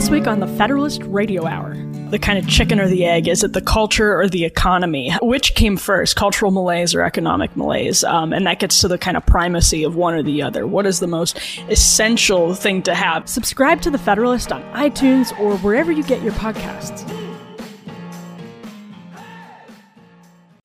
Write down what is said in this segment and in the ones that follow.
This week on the Federalist Radio Hour. The kind of chicken or the egg. Is it the culture or the economy? Which came first, cultural malaise or economic malaise? Um, and that gets to the kind of primacy of one or the other. What is the most essential thing to have? Subscribe to the Federalist on iTunes or wherever you get your podcasts.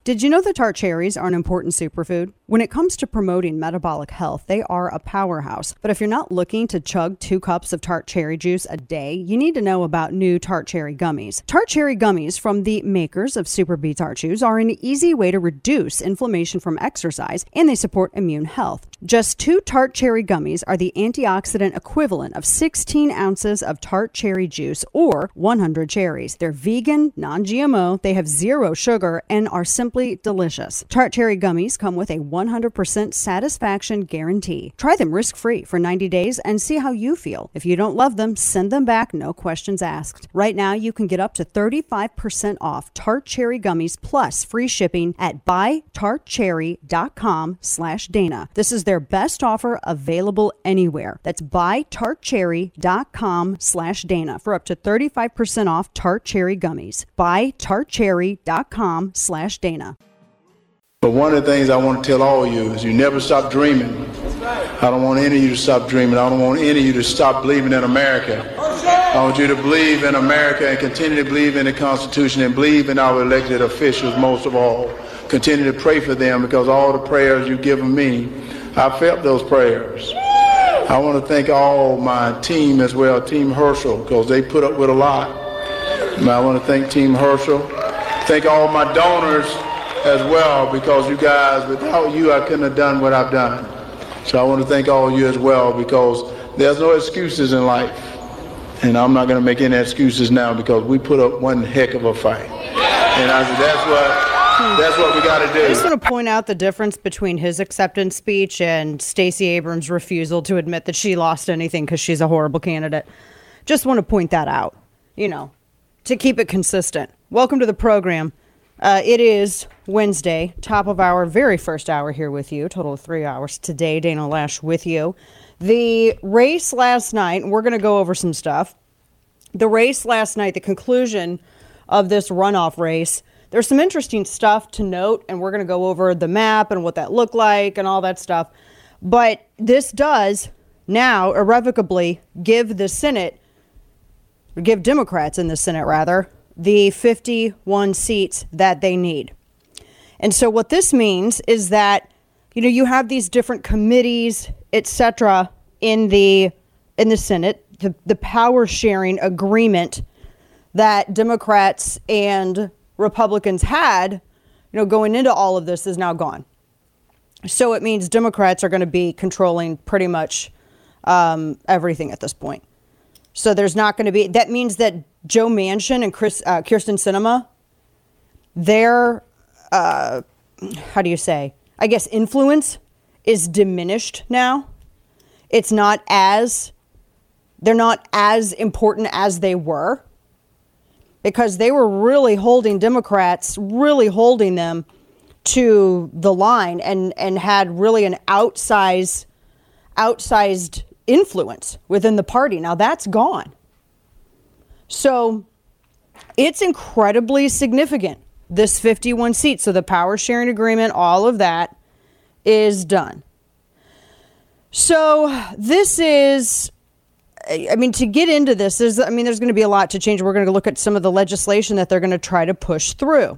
Did you know that tart cherries are an important superfood? When it comes to promoting metabolic health, they are a powerhouse. But if you're not looking to chug two cups of tart cherry juice a day, you need to know about new tart cherry gummies. Tart cherry gummies from the makers of Super Tart Chews are an easy way to reduce inflammation from exercise, and they support immune health. Just two tart cherry gummies are the antioxidant equivalent of 16 ounces of tart cherry juice or 100 cherries. They're vegan, non GMO, they have zero sugar, and are simply delicious. Tart cherry gummies come with a 100% satisfaction guarantee. Try them risk free for 90 days and see how you feel. If you don't love them, send them back, no questions asked. Right now, you can get up to 35% off tart cherry gummies plus free shipping at buytartcherry.com slash Dana. This is their best offer available anywhere. That's buytartcherry.com slash Dana for up to 35% off tart cherry gummies. Buytartcherry.com slash Dana. But one of the things I want to tell all of you is you never stop dreaming. I don't want any of you to stop dreaming. I don't want any of you to stop believing in America. I want you to believe in America and continue to believe in the Constitution and believe in our elected officials most of all. Continue to pray for them because all the prayers you've given me, I felt those prayers. I want to thank all my team as well, Team Herschel, because they put up with a lot. I want to thank Team Herschel. Thank all my donors as well because you guys, without you, I couldn't have done what I've done. So I want to thank all of you as well because there's no excuses in life. And I'm not going to make any excuses now because we put up one heck of a fight. And I said, that's what. That's what we got to do. I just want to point out the difference between his acceptance speech and Stacey Abrams' refusal to admit that she lost anything because she's a horrible candidate. Just want to point that out, you know, to keep it consistent. Welcome to the program. Uh, it is Wednesday, top of our very first hour here with you, total of three hours today. Dana Loesch with you. The race last night, we're going to go over some stuff. The race last night, the conclusion of this runoff race, there's some interesting stuff to note, and we're going to go over the map and what that looked like and all that stuff. But this does now irrevocably give the Senate, give Democrats in the Senate rather, the 51 seats that they need. And so what this means is that you know you have these different committees, etc. in the in the Senate, the, the power sharing agreement that Democrats and Republicans had, you know, going into all of this is now gone. So it means Democrats are going to be controlling pretty much um, everything at this point. So there's not going to be. That means that Joe Manchin and Chris uh, Kyrsten Sinema, their uh, how do you say? I guess influence is diminished now. It's not as they're not as important as they were because they were really holding Democrats, really holding them to the line and and had really an outsized outsized influence within the party. Now that's gone. So it's incredibly significant, this 51 seats. So the power sharing agreement, all of that is done. So this is I mean, to get into this, there's, I mean, there's going to be a lot to change. We're going to look at some of the legislation that they're going to try to push through,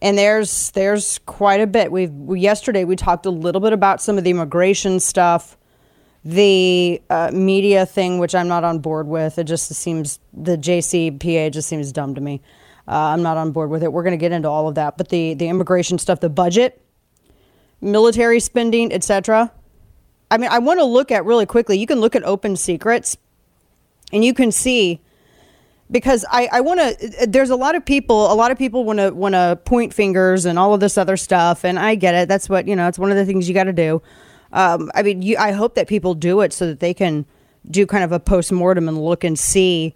and there's there's quite a bit. We've we, yesterday we talked a little bit about some of the immigration stuff the uh, media thing, which I'm not on board with. It just seems the JCPA just seems dumb to me. Uh, I'm not on board with it. We're going to get into all of that, but the the immigration stuff, the budget, military spending, etc. I mean, I want to look at really quickly. You can look at Open Secrets, and you can see because I, I want to. There's a lot of people. A lot of people want to want to point fingers and all of this other stuff, and I get it. That's what you know. It's one of the things you got to do. Um, I mean, you, I hope that people do it so that they can do kind of a post mortem and look and see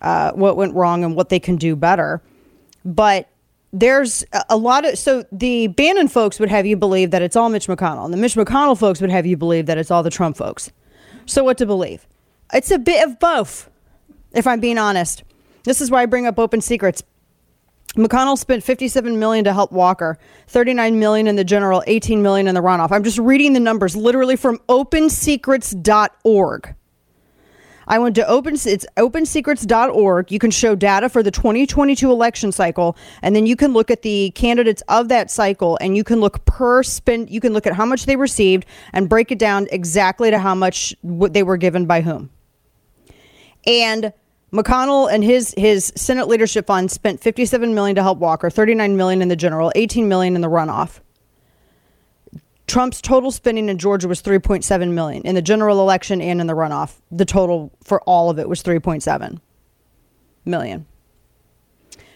uh, what went wrong and what they can do better. But there's a lot of so the Bannon folks would have you believe that it's all Mitch McConnell, and the Mitch McConnell folks would have you believe that it's all the Trump folks. So what to believe? It's a bit of both. if I'm being honest. This is why I bring up open secrets. McConnell spent 57 million to help Walker, 39 million in the general, 18 million in the runoff. I'm just reading the numbers literally from opensecrets.org. I went to open it's opensecrets.org. You can show data for the 2022 election cycle and then you can look at the candidates of that cycle and you can look per spend you can look at how much they received and break it down exactly to how much they were given by whom. And McConnell and his his Senate leadership fund spent 57 million to help Walker, 39 million in the general, 18 million in the runoff. Trump's total spending in Georgia was 3.7 million in the general election and in the runoff. The total for all of it was 3.7 million.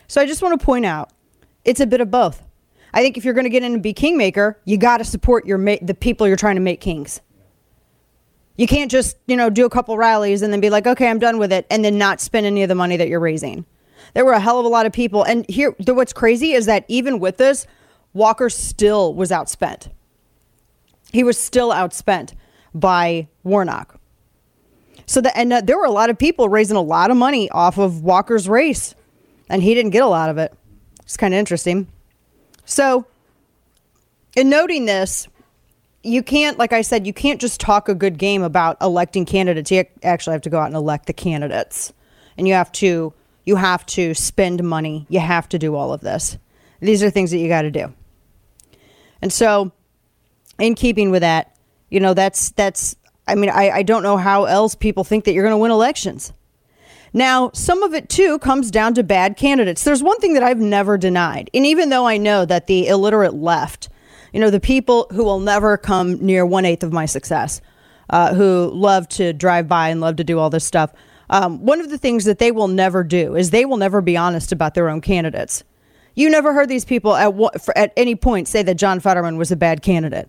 So I just want to point out it's a bit of both. I think if you're going to get in and be kingmaker, you got to support your ma- the people you're trying to make kings. You can't just, you know, do a couple rallies and then be like, okay, I'm done with it, and then not spend any of the money that you're raising. There were a hell of a lot of people. And here, what's crazy is that even with this, Walker still was outspent. He was still outspent by Warnock. So that, and uh, there were a lot of people raising a lot of money off of Walker's race, and he didn't get a lot of it. It's kind of interesting. So, in noting this, you can't, like I said, you can't just talk a good game about electing candidates. You actually have to go out and elect the candidates, and you have to you have to spend money. You have to do all of this. These are things that you got to do. And so, in keeping with that, you know, that's that's. I mean, I, I don't know how else people think that you're going to win elections. Now, some of it too comes down to bad candidates. There's one thing that I've never denied, and even though I know that the illiterate left you know, the people who will never come near one eighth of my success, uh, who love to drive by and love to do all this stuff. Um, one of the things that they will never do is they will never be honest about their own candidates. You never heard these people at at any point say that John Fetterman was a bad candidate.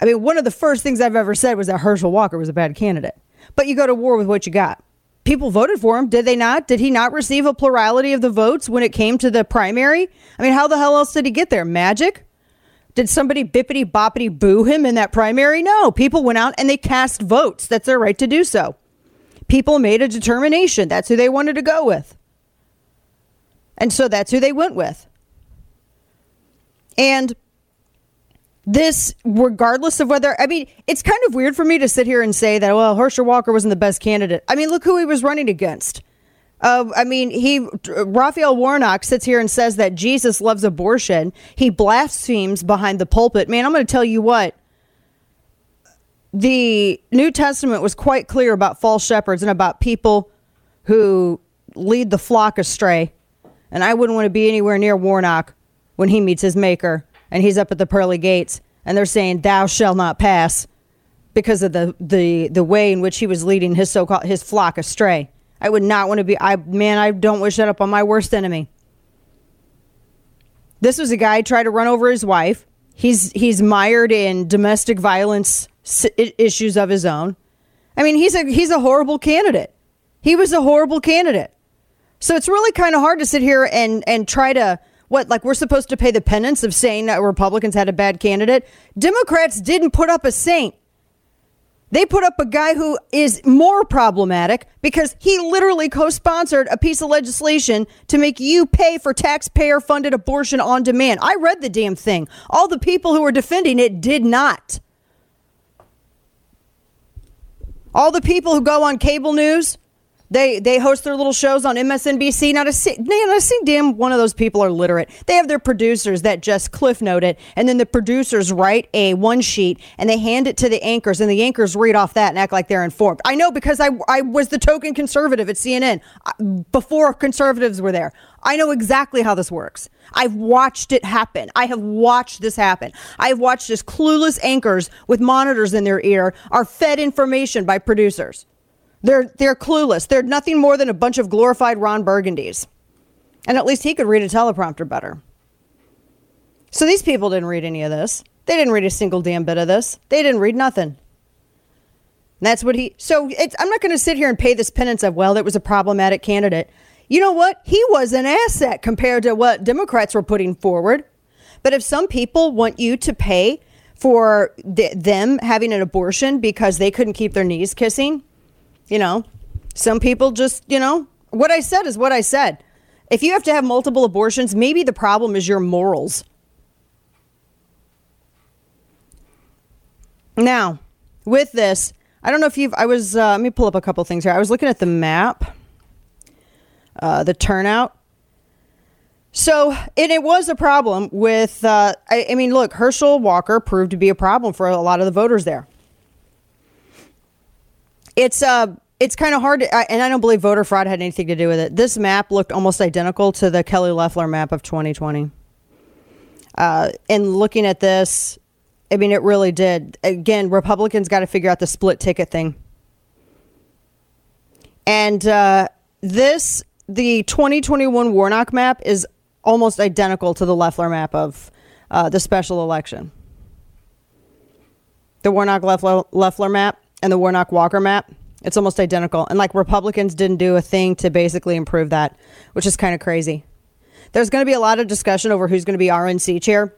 I mean, one of the first things I've ever said was that Herschel Walker was a bad candidate. But you go to war with what you got. People voted for him, did they not? Did he not receive a plurality of the votes when it came to the primary? I mean, how the hell else did he get there? Magic? Did somebody bippity boppity boo him in that primary? No. People went out and they cast votes. That's their right to do so. People made a determination. That's who they wanted to go with. And so that's who they went with. And this, regardless of whether, I mean, it's kind of weird for me to sit here and say that, well, Herschel Walker wasn't the best candidate. I mean, look who he was running against. Uh, I mean, he Raphael Warnock sits here and says that Jesus loves abortion. He blasphemes behind the pulpit. Man, I'm going to tell you what. The New Testament was quite clear about false shepherds and about people who lead the flock astray. And I wouldn't want to be anywhere near Warnock when he meets his maker and he's up at the pearly gates and they're saying, "Thou shall not pass," because of the the the way in which he was leading his so called his flock astray. I would not want to be. I man, I don't wish that up on my worst enemy. This was a guy tried to run over his wife. He's he's mired in domestic violence issues of his own. I mean, he's a he's a horrible candidate. He was a horrible candidate. So it's really kind of hard to sit here and and try to what like we're supposed to pay the penance of saying that Republicans had a bad candidate. Democrats didn't put up a saint. They put up a guy who is more problematic because he literally co sponsored a piece of legislation to make you pay for taxpayer funded abortion on demand. I read the damn thing. All the people who were defending it did not. All the people who go on cable news they they host their little shows on MSNBC. Not a not a damn one of those people are literate. They have their producers that just cliff note it, and then the producers write a one sheet and they hand it to the anchors, and the anchors read off that and act like they're informed. I know because I I was the token conservative at CNN uh, before conservatives were there. I know exactly how this works. I've watched it happen. I have watched this happen. I've watched as clueless anchors with monitors in their ear are fed information by producers. They're they're clueless. They're nothing more than a bunch of glorified Ron Burgundys. And at least he could read a teleprompter better. So these people didn't read any of this. They didn't read a single damn bit of this. They didn't read nothing. And that's what he. So I'm not going to sit here and pay this penance of well, it was a problematic candidate. You know what? He was an asset compared to what Democrats were putting forward. But if some people want you to pay for th- them having an abortion because they couldn't keep their knees kissing, you know, some people just, you know, what I said is what I said. If you have to have multiple abortions, maybe the problem is your morals. Now, with this, I don't know if you've. I was. Uh, let me pull up a couple things here. I was looking at the map, uh, the turnout. So, and it was a problem with. Uh, I, I mean, look, Herschel Walker proved to be a problem for a lot of the voters there. It's uh, it's kind of hard, to, and I don't believe voter fraud had anything to do with it. This map looked almost identical to the Kelly Loeffler map of 2020. Uh, and looking at this, I mean, it really did. Again, Republicans got to figure out the split ticket thing. And uh, this, the 2021 Warnock map is almost identical to the Loeffler map of uh, the special election. The Warnock Loeffler map and the Warnock Walker map, it's almost identical. And like Republicans didn't do a thing to basically improve that, which is kind of crazy. There's going to be a lot of discussion over who's going to be RNC chair.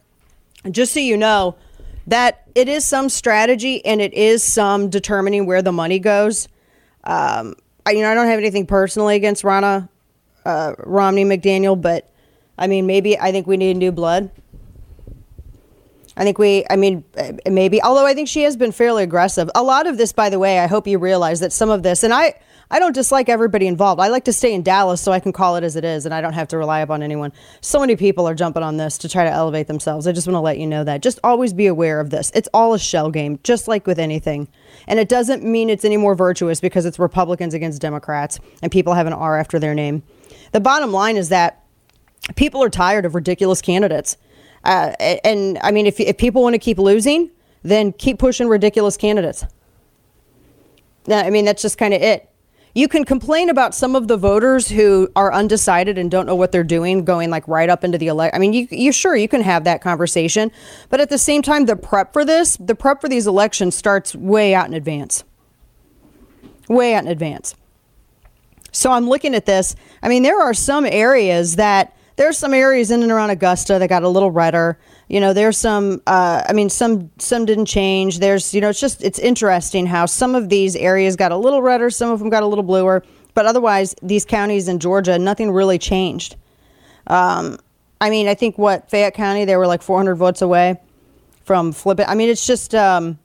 Just so you know, that it is some strategy and it is some determining where the money goes. Um, I, you know, I don't have anything personally against Ronna uh, Romney McDaniel, but I mean, maybe I think we need new blood. I think we, I mean, uh, maybe, although I think she has been fairly aggressive. A lot of this, by the way, I hope you realize that some of this, and I, I don't dislike everybody involved. I like to stay in Dallas so I can call it as it is and I don't have to rely upon anyone. So many people are jumping on this to try to elevate themselves. I just want to let you know that. Just always be aware of this. It's all a shell game, just like with anything. And it doesn't mean it's any more virtuous because it's Republicans against Democrats and people have an R after their name. The bottom line is that people are tired of ridiculous candidates. Uh, and I mean, if, if people want to keep losing, then keep pushing ridiculous candidates. I mean, that's just kind of it. You can complain about some of the voters who are undecided and don't know what they're doing, going like right up into the election. I mean, you, you sure you can have that conversation, but at the same time, the prep for this, the prep for these elections starts way out in advance. Way out in advance. So I'm looking at this. I mean, there are some areas that there's some areas in and around Augusta that got a little redder. You know, there's some. Uh, I mean, some some didn't change. There's, you know, it's just it's interesting how some of these areas got a little redder, some of them got a little bluer, but otherwise, these counties in Georgia, nothing really changed. Um, I mean, I think what Fayette County, they were like 400 votes away from flipping. I mean, it's just. Um,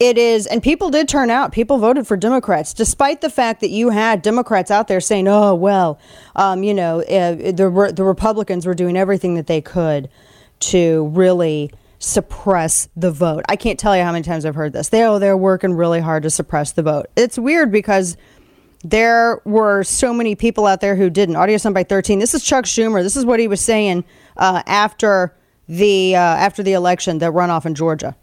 it is, and people did turn out. People voted for Democrats, despite the fact that you had Democrats out there saying, "Oh well, um, you know, uh, the the Republicans were doing everything that they could to really suppress the vote." I can't tell you how many times I've heard this. They oh, they're working really hard to suppress the vote. It's weird because there were so many people out there who didn't. Audio sent by thirteen. This is Chuck Schumer. This is what he was saying uh, after the uh, after the election, the runoff in Georgia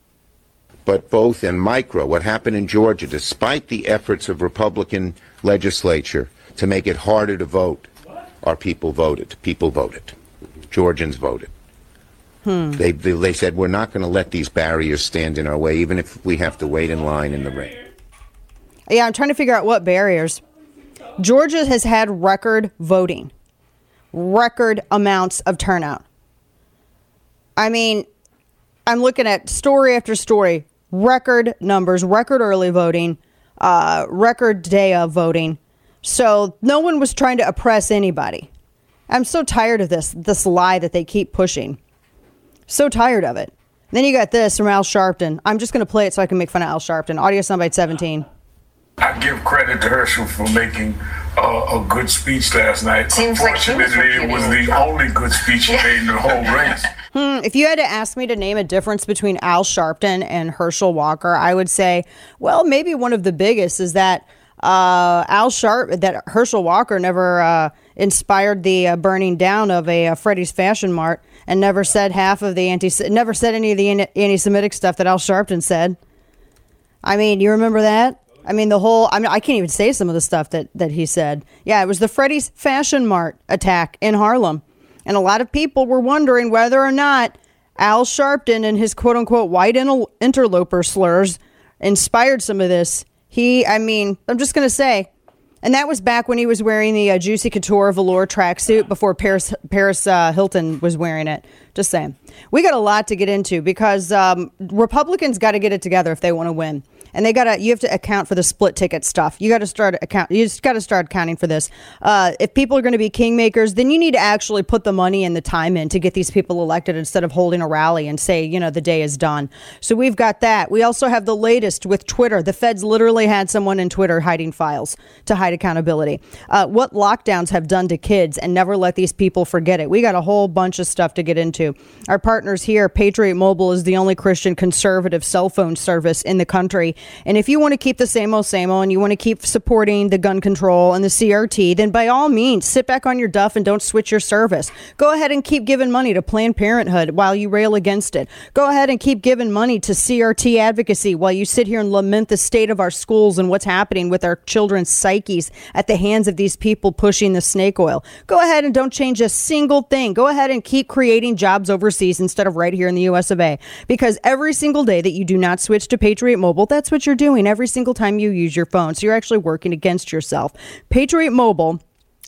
but both in micro. What happened in Georgia, despite the efforts of Republican legislature to make it harder to vote, our people voted. People voted. Georgians voted. Hmm. They, they, they said we're not going to let these barriers stand in our way, even if we have to wait in line in the rain. Yeah, I'm trying to figure out what barriers. Georgia has had record voting, record amounts of turnout. I mean, I'm looking at story after story record numbers, record early voting, uh, record day of voting. So no one was trying to oppress anybody. I'm so tired of this this lie that they keep pushing. So tired of it. then you got this from Al Sharpton. I'm just going to play it so I can make fun of Al Sharpton. Audio soundbite 17. I give credit to Herschel for making uh, a good speech last night. Seems Unfortunately, like it was the only good speech he made in the whole race. Hmm, if you had to ask me to name a difference between Al Sharpton and Herschel Walker, I would say, well, maybe one of the biggest is that uh, Al Sharp, that Herschel Walker never uh, inspired the uh, burning down of a, a uh, Freddy's Fashion Mart and never said half of the anti, never said any of the anti-Semitic stuff that Al Sharpton said. I mean, you remember that? I mean, the whole, I mean, I can't even say some of the stuff that, that he said. Yeah, it was the Freddy's Fashion Mart attack in Harlem. And a lot of people were wondering whether or not Al Sharpton and his quote unquote white interloper slurs inspired some of this. He, I mean, I'm just going to say, and that was back when he was wearing the uh, Juicy Couture velour tracksuit before Paris, Paris uh, Hilton was wearing it. Just saying. We got a lot to get into because um, Republicans got to get it together if they want to win. And they gotta you have to account for the split ticket stuff. You got to start account. You just got to start accounting for this. Uh, if people are going to be kingmakers, then you need to actually put the money and the time in to get these people elected instead of holding a rally and say you know the day is done. So we've got that. We also have the latest with Twitter. The feds literally had someone in Twitter hiding files to hide accountability. Uh, what lockdowns have done to kids and never let these people forget it. We got a whole bunch of stuff to get into. Our partners here, Patriot Mobile, is the only Christian conservative cell phone service in the country. And if you want to keep the same old, same old, and you want to keep supporting the gun control and the CRT, then by all means, sit back on your duff and don't switch your service. Go ahead and keep giving money to Planned Parenthood while you rail against it. Go ahead and keep giving money to CRT advocacy while you sit here and lament the state of our schools and what's happening with our children's psyches at the hands of these people pushing the snake oil. Go ahead and don't change a single thing. Go ahead and keep creating jobs overseas instead of right here in the US of A. Because every single day that you do not switch to Patriot Mobile, that's what you're doing every single time you use your phone. So you're actually working against yourself. Patriot Mobile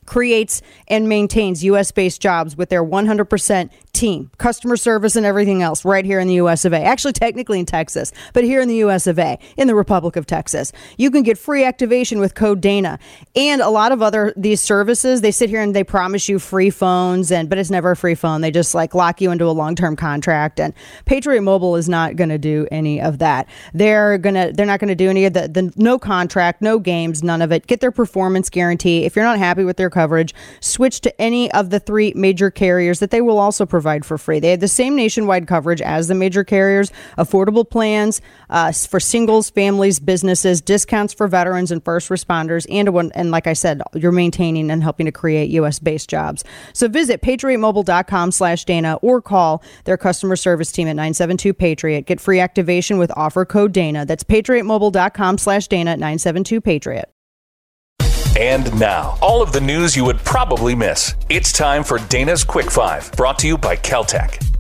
creates and maintains US based jobs with their 100% team, customer service, and everything else right here in the US of A. Actually, technically in Texas, but here in the US of A, in the Republic of Texas. You can get free activation with code Dana and a lot of other these services. They sit here and they promise you free phones, and but it's never a free phone. They just like lock you into a long term contract. And Patriot Mobile is not going to do any of that. They're gonna they're not going to do any of the, the no contract, no games, none of it. Get their performance guarantee. If you're not happy with their coverage, switch to any of the three major carriers that they will also provide for free. They have the same nationwide coverage as the major carriers, affordable plans uh, for singles, families, businesses, discounts for veterans and first responders, and one, and like I said, you're maintaining and helping to create U.S. based jobs. So visit patriotmobile.com/dana or call their customer service team at 972 Patriot. Get free activation with offer code Dana. That's patriotmobile.com/dana at 972 Patriot. And now, all of the news you would probably miss. It's time for Dana's Quick Five, brought to you by KelTec.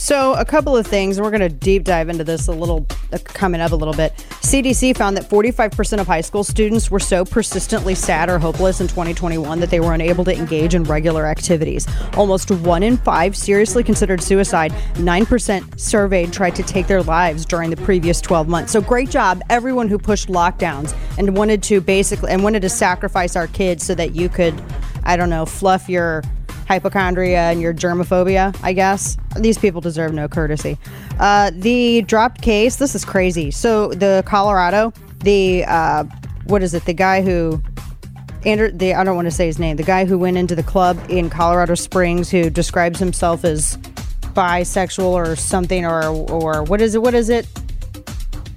So, a couple of things. We're going to deep dive into this a little, uh, coming up a little bit. CDC found that 45% of high school students were so persistently sad or hopeless in 2021 that they were unable to engage in regular activities. Almost one in five seriously considered suicide. 9% surveyed tried to take their lives during the previous 12 months. So, great job, everyone who pushed lockdowns and wanted to basically, and wanted to sacrifice our kids so that you could, I don't know, fluff your hypochondria and your germophobia, I guess. These people deserve no courtesy. Uh, the dropped case, this is crazy. So, the Colorado, the, uh, what is it, the guy who. Andrew, the, I don't want to say his name. The guy who went into the club in Colorado Springs, who describes himself as bisexual or something, or or what is it? What is it?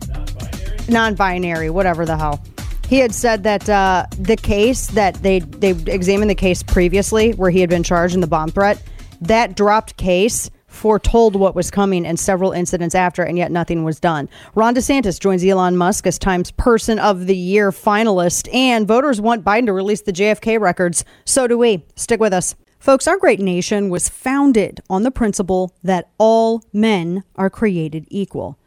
Non-binary. Non-binary, whatever the hell he had said that uh, the case that they they examined the case previously, where he had been charged in the bomb threat, that dropped case foretold what was coming and several incidents after, and yet nothing was done. Ron DeSantis joins Elon Musk as Times Person of the Year finalist, and voters want Biden to release the JFK records. So do we. Stick with us. Folks, our great nation was founded on the principle that all men are created equal.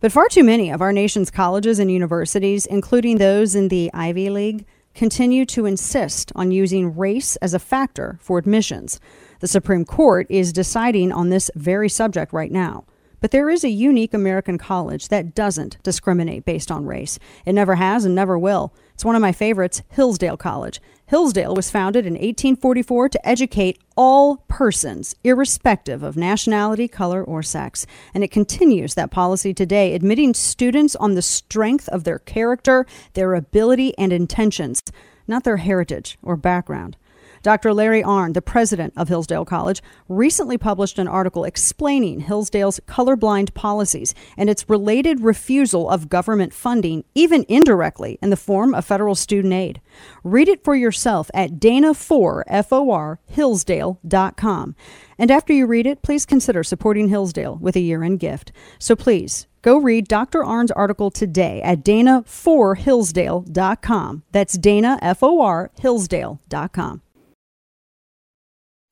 But far too many of our nation's colleges and universities, including those in the Ivy League, continue to insist on using race as a factor for admissions. The Supreme Court is deciding on this very subject right now. But there is a unique American college that doesn't discriminate based on race. It never has and never will. It's one of my favorites, Hillsdale College. Hillsdale was founded in 1844 to educate all persons, irrespective of nationality, color, or sex. And it continues that policy today, admitting students on the strength of their character, their ability, and intentions, not their heritage or background. Dr. Larry Arnn, the president of Hillsdale College, recently published an article explaining Hillsdale's colorblind policies and its related refusal of government funding, even indirectly, in the form of federal student aid. Read it for yourself at dana4, hillsdale.com. And after you read it, please consider supporting Hillsdale with a year end gift. So please, Go read Dr. Arnn's article today at dana4hillsdale.com. That's Dana, F O R, Hillsdale.com.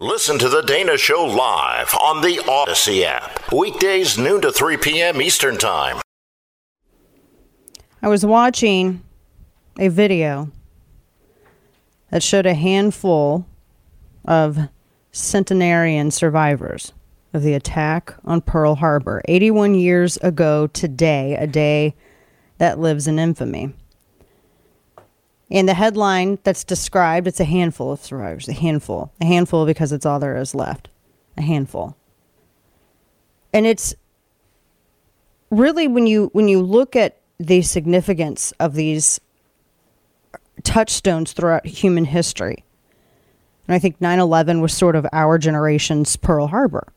Listen to The Dana Show live on the Odyssey app. Weekdays, noon to 3 p.m. Eastern Time. I was watching a video that showed a handful of centenarian survivors of the attack on Pearl Harbor. 81 years ago today, a day that lives in infamy. In the headline that's described, it's a handful of survivors, a handful, a handful because it's all there is left, a handful. And it's really when you when you look at the significance of these touchstones throughout human history. And I think 9/11 was sort of our generation's Pearl Harbor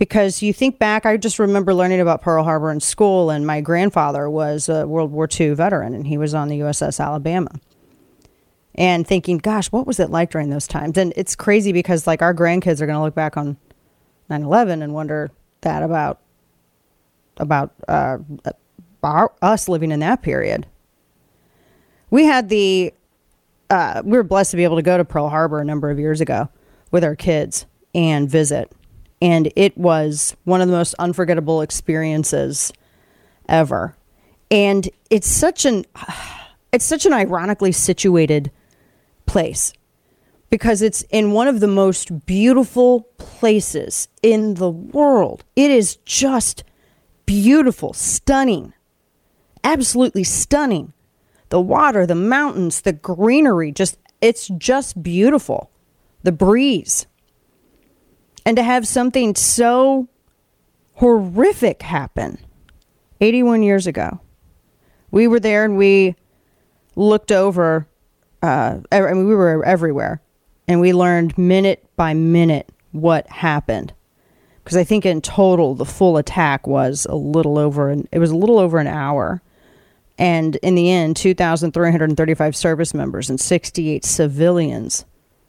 because you think back, I just remember learning about Pearl Harbor in school, and my grandfather was a World War II veteran, and he was on the USS Alabama. And thinking, gosh, what was it like during those times? And it's crazy because, like, our grandkids are going to look back on 9 11 and wonder that about about uh, our, us living in that period. We had the, uh, we were blessed to be able to go to Pearl Harbor a number of years ago with our kids and visit and it was one of the most unforgettable experiences ever. And it's such an it's such an ironically situated place because it's in one of the most beautiful places in the world. It is just beautiful, stunning. Absolutely stunning. The water, the mountains, the greenery, just it's just beautiful. The breeze and to have something so horrific happen 81 years ago. We were there and we looked over, uh, I mean, we were everywhere and we learned minute by minute what happened. Because I think in total, the full attack was a little over, an, it was a little over an hour. And in the end, 2,335 service members and 68 civilians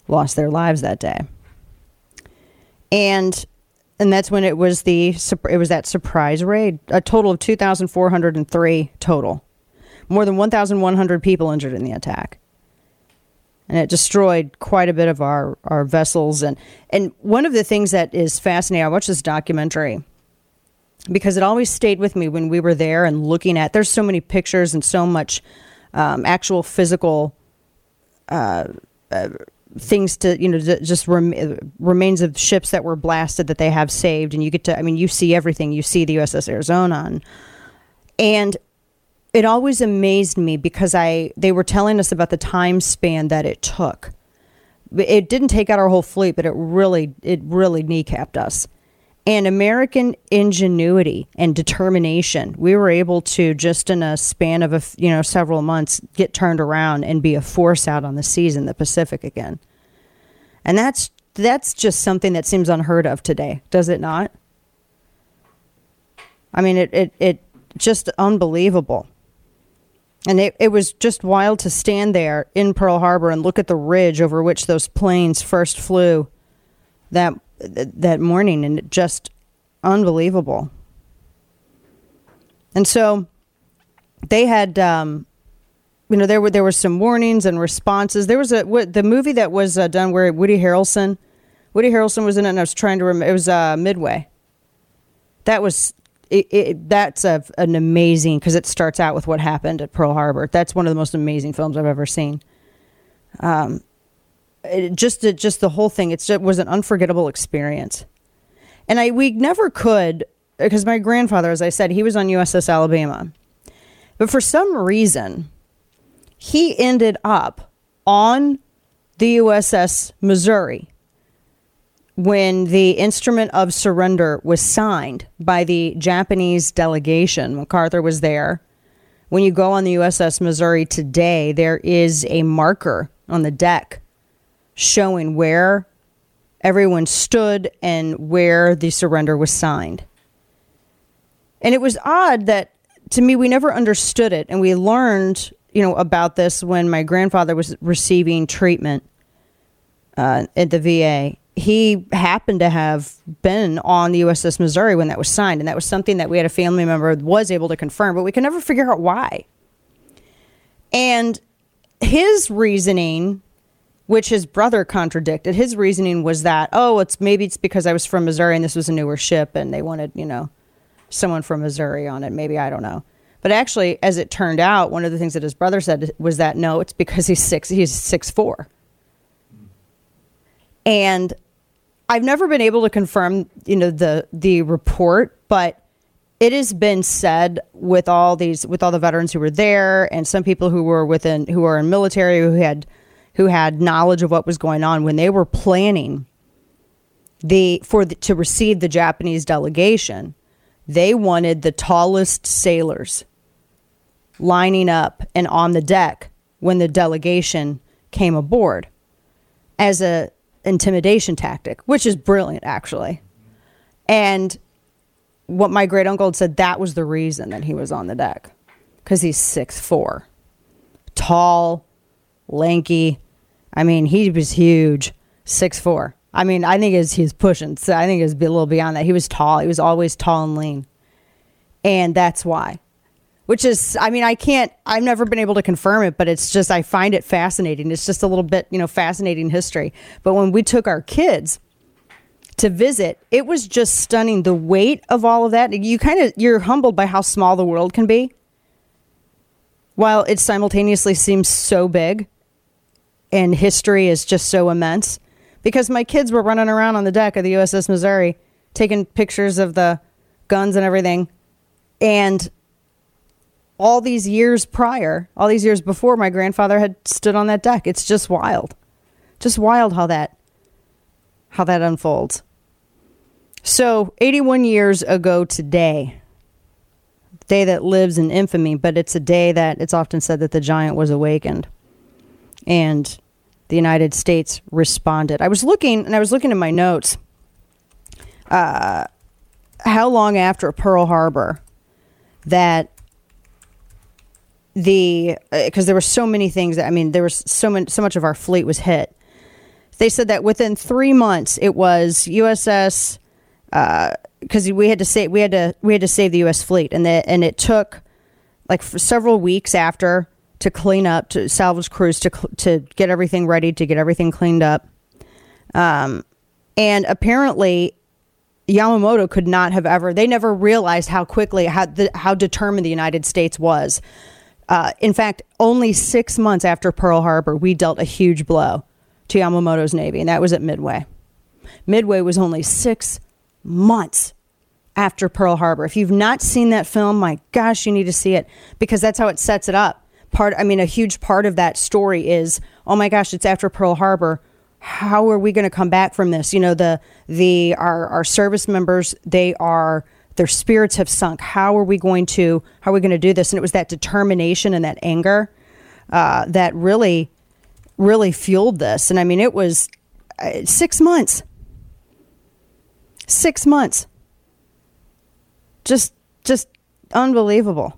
lost their lives that day and and that's when it was the it was that surprise raid. A total of two thousand four hundred and three total, more than one thousand one hundred people injured in the attack, and it destroyed quite a bit of our our vessels. and And one of the things that is fascinating, I watched this documentary because it always stayed with me when we were there and looking at. There's so many pictures and so much um, actual physical. Uh, uh, things to you know just rem- remains of ships that were blasted that they have saved and you get to i mean you see everything. You see the uss arizona. And, and it always amazed me because i they were telling us about the time span that it took. It didn't take out our whole fleet but it really it really kneecapped us and American ingenuity and determination, we were able to just in a span of a you know several months get turned around and be a force out on the seas in the Pacific again. And that's that's just something that seems unheard of today, does it not? I mean, it it it just unbelievable. And it, it was just wild to stand there in Pearl Harbor and look at the ridge over which those planes first flew that that morning and just unbelievable. And so they had, um, you know, there were there were some warnings and responses. There was a what, the movie that was uh, done where Woody Harrelson, Woody Harrelson was in it, and I was trying to remember. It was uh, Midway. That was it, it, that's a, an amazing because it starts out with what happened at Pearl Harbor. That's one of the most amazing films I've ever seen. Um, it just just the whole thing. It's, it was an unforgettable experience. And i we never could because my grandfather as i said he was on uss alabama. But for some reason he ended up on the uss missouri when the instrument of surrender was signed by the japanese delegation. Macarthur was there. When you go on the uss missouri today there is a marker on the deck showing where everyone stood and where the surrender was signed. And it was odd that to me we never understood it and we learned, you know, about this when my grandfather was receiving treatment uh, at the VA. He happened to have been on the USS Missouri when that was signed, and that was something that we had a family member was able to confirm, but we could never figure out why. And his reasoning which his brother contradicted. His reasoning was that, oh, it's maybe it's because I was from Missouri and this was a newer ship and they wanted, you know, someone from Missouri on it. Maybe I don't know. But actually, as it turned out, one of the things that his brother said was that no, it's because he's six. He's six four. And I've never been able to confirm, you know, the the report, but it has been said with all these with all the veterans who were there and some people who were within who are in military who had who had knowledge of what was going on when they were planning the for the, to receive the Japanese delegation they wanted the tallest sailors lining up and on the deck when the delegation came aboard as a intimidation tactic which is brilliant actually. And what my great uncle said that was the reason that he was on the deck because he's six four, tall, lanky. I mean, he was huge, six four. I mean, I think he's he's pushing. So I think it's a little beyond that. He was tall. He was always tall and lean, and that's why. Which is, I mean, I can't. I've never been able to confirm it, but it's just I find it fascinating. It's just a little bit, you know, fascinating history. But when we took our kids to visit, it was just stunning. The weight of all of that. You kind of you're humbled by how small the world can be, while it simultaneously seems so big, and history is just so immense. Because my kids were running around on the deck of the USS Missouri, taking pictures of the guns and everything, and all these years prior, all these years before, my grandfather had stood on that deck. It's just wild, just wild how that how that unfolds. So, 81 years ago today, day that lives in infamy, but it's a day that it's often said that the giant was awakened. And the United States responded. I was looking, and I was looking at my notes. Uh, how long after Pearl Harbor that the because uh, there were so many things that I mean there was so many so much of our fleet was hit. They said that within three months it was USS because uh, we had to save we had to we had to save the U.S. fleet, and that and it took like for several weeks after to clean up to salvage crews to to get everything ready to get everything cleaned up. Um, and apparently Yamamoto could not have ever. They never realized how quickly how the, how determined the United States was. Uh, in fact, only six months after Pearl Harbor, we dealt a huge blow to Yamamoto's navy, and that was at Midway. Midway was only six months after Pearl Harbor. If you've not seen that film, my gosh, you need to see it because that's how it sets it up. Part, I mean, a huge part of that story is, oh my gosh, it's after Pearl Harbor. How are we going to come back from this? You know, the the our our service members, they are their spirits have sunk. How are we going to how are we going to do this? And it was that determination and that anger uh, that really really fueled this. And I mean, it was uh, six months Six months. Just, just unbelievable.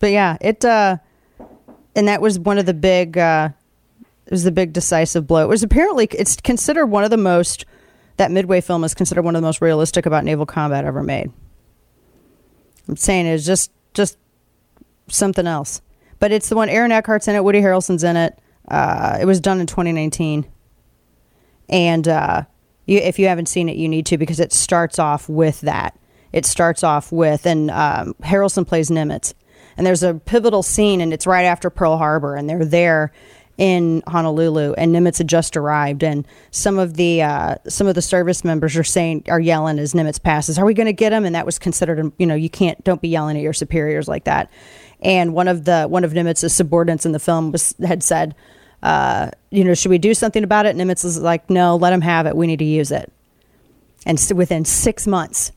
But yeah, it, uh, and that was one of the big, uh, it was the big decisive blow. It was apparently, it's considered one of the most, that Midway film is considered one of the most realistic about naval combat ever made. I'm saying it's just, just something else. But it's the one Aaron Eckhart's in it, Woody Harrelson's in it. Uh, it was done in 2019. And, uh, you, if you haven't seen it, you need to because it starts off with that. It starts off with, and um, Harrelson plays Nimitz. And there's a pivotal scene, and it's right after Pearl Harbor, and they're there in Honolulu, and Nimitz had just arrived, and some of the uh, some of the service members are saying are yelling as Nimitz passes, "Are we going to get him?" And that was considered, you know, you can't don't be yelling at your superiors like that. And one of the one of Nimitz's subordinates in the film was had said, uh, you know, should we do something about it? Nimitz was like, no, let him have it. We need to use it. And so within six months,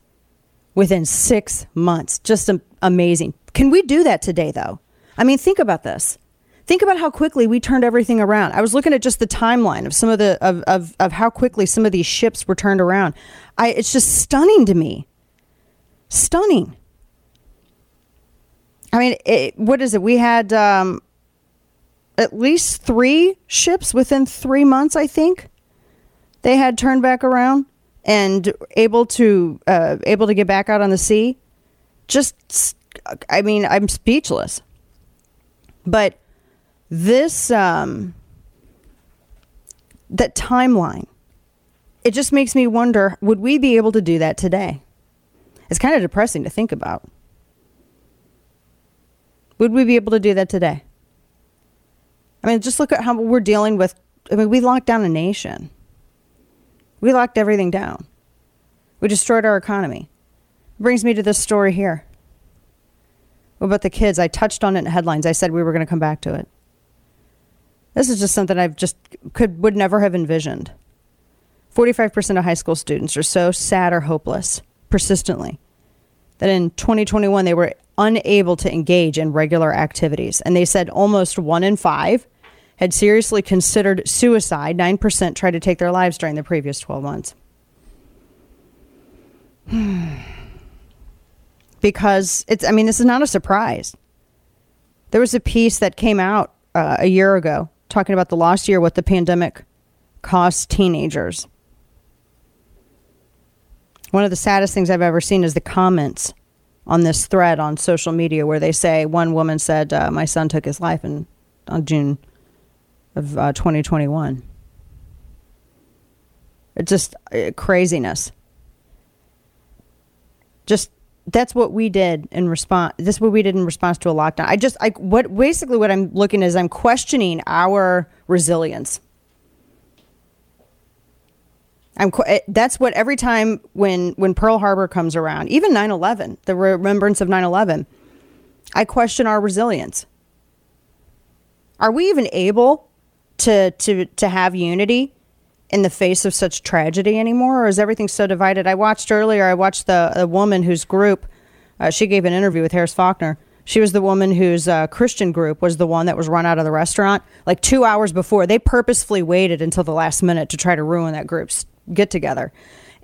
within six months, just amazing. Can we do that today, though? I mean, think about this. Think about how quickly we turned everything around. I was looking at just the timeline of some of the of, of, of how quickly some of these ships were turned around. I it's just stunning to me. Stunning. I mean, it, what is it? We had um, at least three ships within three months, I think. They had turned back around and able to uh, able to get back out on the sea. Just, I mean, I'm speechless. But this, um, that timeline, it just makes me wonder: Would we be able to do that today? It's kind of depressing to think about. Would we be able to do that today? I mean, just look at how we're dealing with. I mean, we locked down a nation. We locked everything down. We destroyed our economy. Brings me to this story here. What about the kids? I touched on it in headlines. I said we were going to come back to it. This is just something I've just could would never have envisioned. 45% of high school students are so sad or hopeless persistently that in 2021 they were unable to engage in regular activities. And they said almost one in five had seriously considered suicide. 9% tried to take their lives during the previous 12 months. because it's, I mean, this is not a surprise. There was a piece that came out uh, a year ago talking about the last year what the pandemic cost teenagers. One of the saddest things I've ever seen is the comments on this thread on social media where they say one woman said, uh, "My son took his life in on June of uh, 2021." It's just uh, craziness. Just that's what we did in response. This is what we did in response to a lockdown. I just, I what basically what I'm looking at is I'm questioning our resilience I'm eh, that's what every time when when Pearl Harbor comes around, even 9/11, the remembrance of 9/11, I question our resilience. Are we even able to to to have unity in the face of such tragedy anymore, or is everything so divided? I watched earlier. I watched the a woman whose group uh, she gave an interview with Harris Faulkner. She was the woman whose uh, Christian group was the one that was run out of the restaurant like two hours before. They purposefully waited until the last minute to try to ruin that group's get together.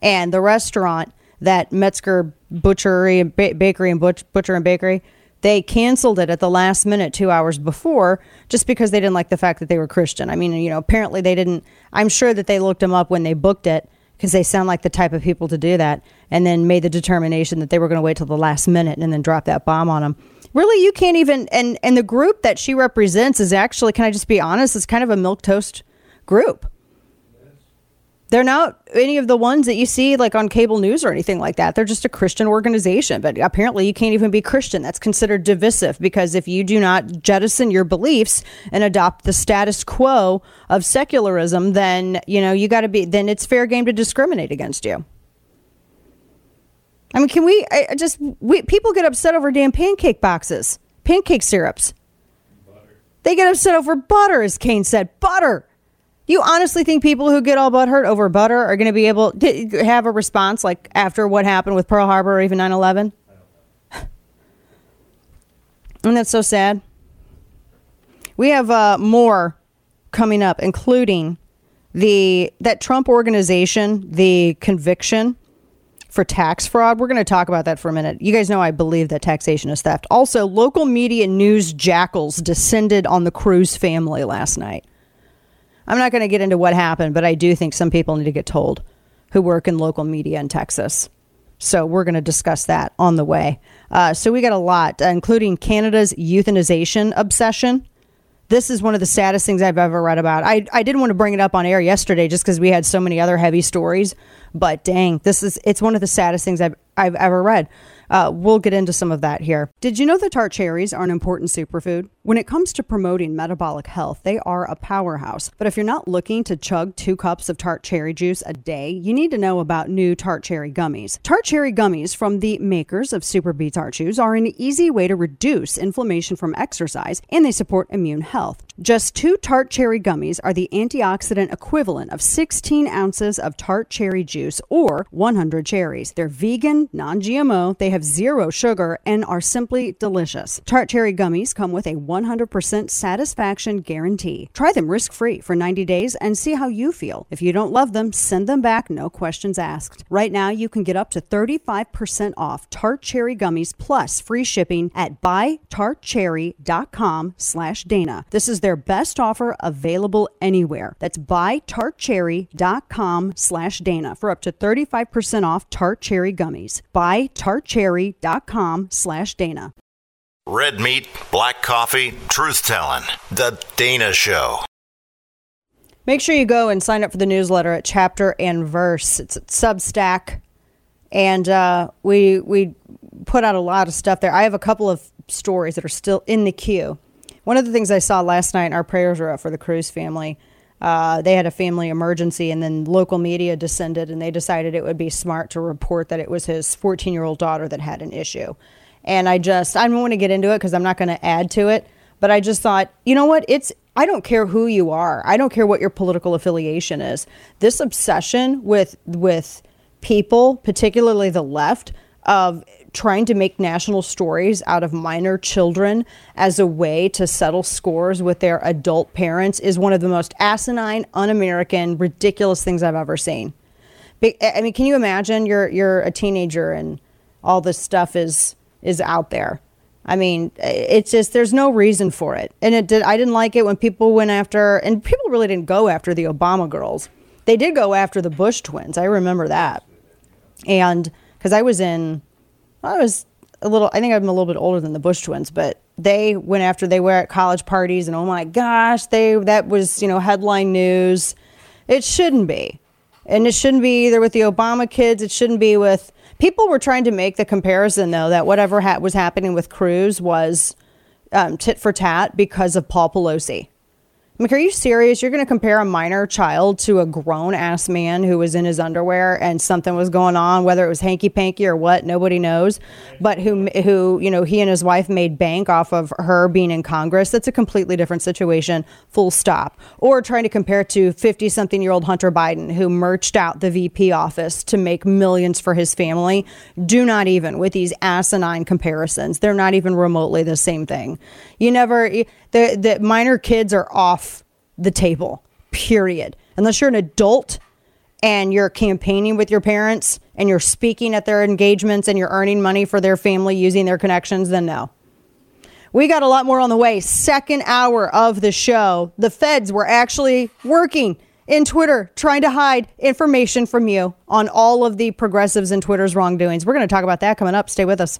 And the restaurant that Metzger Butchery and ba- Bakery and Butch- Butcher and Bakery, they canceled it at the last minute, two hours before, just because they didn't like the fact that they were Christian. I mean, you know, apparently they didn't. I'm sure that they looked them up when they booked it because they sound like the type of people to do that, and then made the determination that they were going to wait till the last minute and then drop that bomb on them. Really, you can't even. And and the group that she represents is actually, can I just be honest, is kind of a milk toast group. They're not any of the ones that you see like on cable news or anything like that. They're just a Christian organization. But apparently, you can't even be Christian. That's considered divisive because if you do not jettison your beliefs and adopt the status quo of secularism, then, you know, you got to be, then it's fair game to discriminate against you. I mean, can we I just, we, people get upset over damn pancake boxes, pancake syrups. Butter. They get upset over butter, as Kane said. Butter. You honestly think people who get all butthurt over butter are going to be able to have a response like after what happened with Pearl Harbor or even 9 11? And that's so sad. We have uh, more coming up, including the that Trump organization, the conviction for tax fraud. We're going to talk about that for a minute. You guys know I believe that taxation is theft. Also, local media news jackals descended on the Cruz family last night. I'm not going to get into what happened, but I do think some people need to get told who work in local media in Texas. So we're going to discuss that on the way. Uh, so we got a lot, uh, including Canada's euthanization obsession. This is one of the saddest things I've ever read about. I, I didn't want to bring it up on air yesterday just because we had so many other heavy stories, but dang, this is it's one of the saddest things I've I've ever read. Uh, we'll get into some of that here. Did you know that tart cherries are an important superfood? When it comes to promoting metabolic health, they are a powerhouse. But if you're not looking to chug two cups of tart cherry juice a day, you need to know about new tart cherry gummies. Tart cherry gummies from the makers of Super B Tart Chews are an easy way to reduce inflammation from exercise and they support immune health. Just two tart cherry gummies are the antioxidant equivalent of 16 ounces of tart cherry juice or 100 cherries. They're vegan, non GMO, they have zero sugar, and are simply delicious. Tart cherry gummies come with a 100% satisfaction guarantee. Try them risk free for 90 days and see how you feel. If you don't love them, send them back, no questions asked. Right now, you can get up to 35% off tart cherry gummies plus free shipping at buytartcherry.com slash Dana. This is their best offer available anywhere. That's buytartcherry.com slash Dana for up to 35% off tart cherry gummies. Buytartcherry.com slash Dana. Red meat, black coffee, truth telling. The Dana Show. Make sure you go and sign up for the newsletter at Chapter and Verse. It's at Substack, and uh, we we put out a lot of stuff there. I have a couple of stories that are still in the queue one of the things I saw last night, our prayers are up for the Cruz family. Uh, they had a family emergency, and then local media descended, and they decided it would be smart to report that it was his 14 year old daughter that had an issue. And I just, I don't want to get into it because I'm not going to add to it, but I just thought, you know what? It's, I don't care who you are. I don't care what your political affiliation is. This obsession with, with people, particularly the left, of trying to make national stories out of minor children as a way to settle scores with their adult parents is one of the most asinine, un-American, ridiculous things I've ever seen. I mean, can you imagine you're you're a teenager and all this stuff is is out there? I mean, it's just there's no reason for it. And it did I didn't like it when people went after and people really didn't go after the Obama girls. They did go after the Bush twins. I remember that. And cuz I was in I was a little, I think I'm a little bit older than the Bush twins, but they went after they were at college parties and oh my gosh, they, that was, you know, headline news. It shouldn't be. And it shouldn't be either with the Obama kids. It shouldn't be with, people were trying to make the comparison though that whatever ha- was happening with Cruz was um, tit for tat because of Paul Pelosi. I'm like, are you serious? You're going to compare a minor child to a grown ass man who was in his underwear and something was going on, whether it was hanky panky or what, nobody knows. But who, who, you know, he and his wife made bank off of her being in Congress. That's a completely different situation, full stop. Or trying to compare to 50 something year old Hunter Biden who merged out the VP office to make millions for his family. Do not even with these asinine comparisons. They're not even remotely the same thing. You never, the, the minor kids are off the table, period. Unless you're an adult and you're campaigning with your parents and you're speaking at their engagements and you're earning money for their family using their connections, then no. We got a lot more on the way. Second hour of the show. The feds were actually working in Twitter trying to hide information from you on all of the progressives and Twitter's wrongdoings. We're going to talk about that coming up. Stay with us.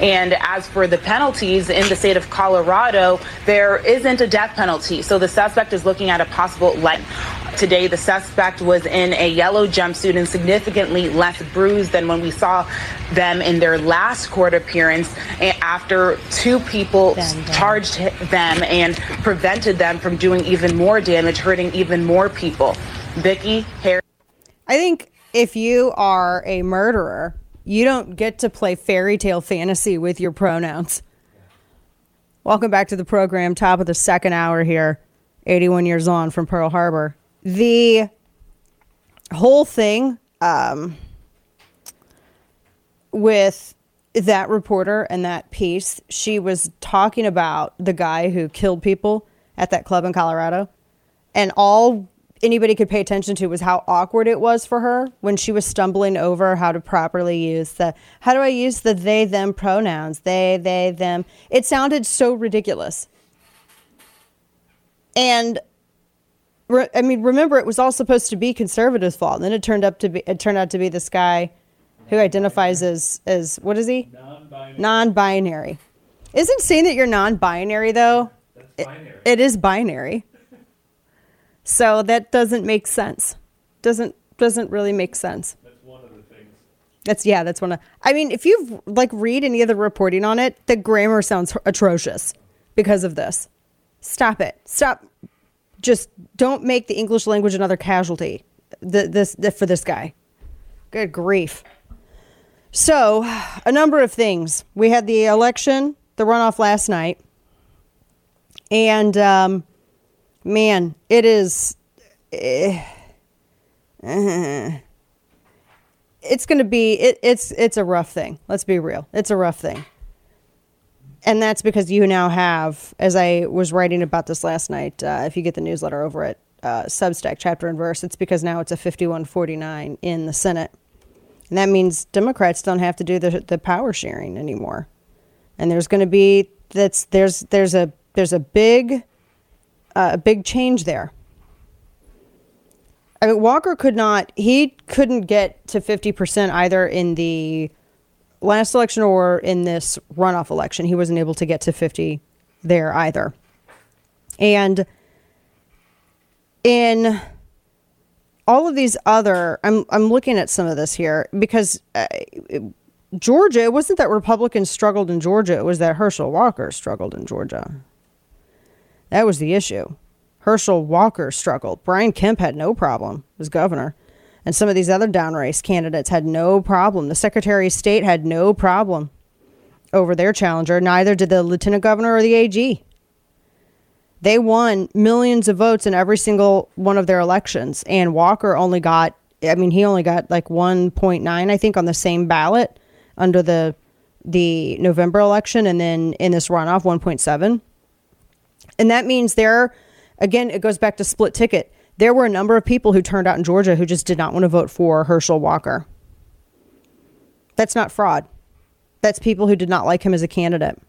And as for the penalties in the state of Colorado, there isn't a death penalty. So the suspect is looking at a possible life. Today, the suspect was in a yellow jumpsuit and significantly less bruised than when we saw them in their last court appearance eh, after two people charged them and prevented them from doing even more damage, hurting even more people. Vicki, Harry. I think if you are a murderer, you don't get to play fairy tale fantasy with your pronouns. Welcome back to the program, top of the second hour here, 81 years on from Pearl Harbor. The whole thing um, with that reporter and that piece, she was talking about the guy who killed people at that club in Colorado. And all anybody could pay attention to was how awkward it was for her when she was stumbling over how to properly use the how do I use the they them pronouns? They they them. It sounded so ridiculous. And re, I mean remember it was all supposed to be conservatives fault. And then it turned up to be it turned out to be this guy who identifies as as what is he? Non-binary, non-binary. isn't saying that you're non-binary though? It, it is binary so that doesn't make sense. Doesn't doesn't really make sense. That's one of the things. That's yeah, that's one of I mean, if you've like read any of the reporting on it, the grammar sounds atrocious because of this. Stop it. Stop. Just don't make the English language another casualty. The, this the, for this guy. Good grief. So, a number of things. We had the election, the runoff last night, and um, man, it is. eh, it's going to be it, it's it's a rough thing. Let's be real. It's a rough thing. And that's because you now have, as I was writing about this last night, uh, if you get the newsletter over at uh, Substack, chapter and verse, it's because now it's a 51-49 in the Senate. And that means Democrats don't have to do the, the power sharing anymore. And there's going to be, that's, there's, there's a, there's a big, a big change there. I mean, Walker could not, he couldn't get to 50% either in the last election or in this runoff election. He wasn't able to get to 50 there either. And in all of these other, I'm, I'm looking at some of this here because uh, Georgia, it wasn't that Republicans struggled in Georgia, it was that Herschel Walker struggled in Georgia. That was the issue. Herschel Walker struggled. Brian Kemp had no problem as governor. And some of these other downrace candidates had no problem. The Secretary of State had no problem over their challenger. Neither did the Lieutenant Governor or the AG. They won millions of votes in every single one of their elections. And Walker only got, I mean, he only got like 1.9, I think, on the same ballot under the the November election. And then in this runoff, 1.7. And that means there, again, it goes back to split ticket there were a number of people who turned out in Georgia who just did not want to vote for Herschel Walker. That's not fraud. That's people who did not like him as a candidate.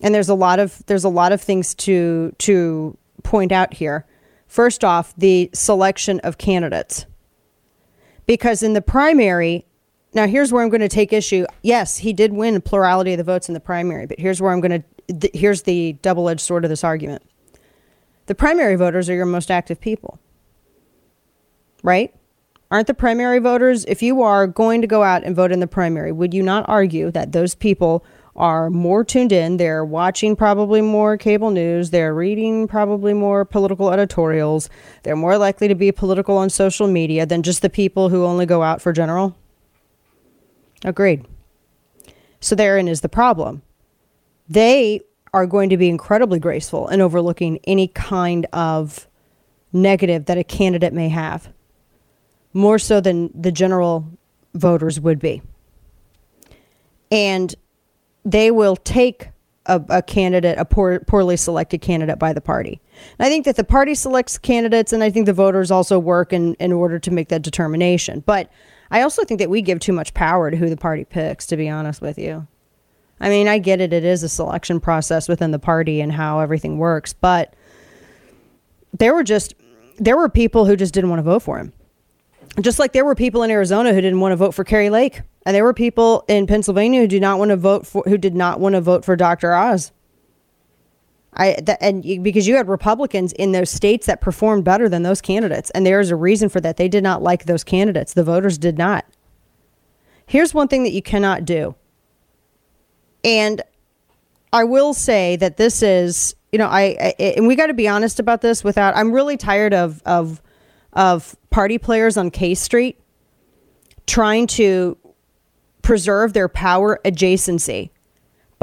And there's a lot of there's a lot of things to to point out here. First off, the selection of candidates. Because in the primary, now here's where I'm going to take issue. Yes, he did win plurality of the votes in the primary, but here's where I'm going to here's the double-edged sword of this argument the primary voters are your most active people. Right? Aren't the primary voters, if you are going to go out and vote in the primary, would you not argue that those people are more tuned in? They're watching probably more cable news. They're reading probably more political editorials. They're more likely to be political on social media than just the people who only go out for general? Agreed. So therein is the problem. They are going to be incredibly graceful in overlooking any kind of negative that a candidate may have, more so than the general voters would be. And they will take a, a candidate, a poor, poorly selected candidate by the party. And I think that the party selects candidates, and I think the voters also work in, in order to make that determination. But I also think that we give too much power to who the party picks, to be honest with you. I mean, I get it. It is a selection process within the party and how everything works, but there were just there were people who just didn't want to vote for him. Just like there were people in Arizona who didn't want to vote for Kari Lake, and there were people in Pennsylvania who did not want to vote for who did not want to vote for Dr. Oz. I and because you had Republicans in those states that performed better than those candidates, and there is a reason for that. They did not like those candidates. The voters did not. Here's one thing that you cannot do and I will say that this is, you know, I, I and we got to be honest about this. Without, I'm really tired of of of party players on K Street trying to preserve their power adjacency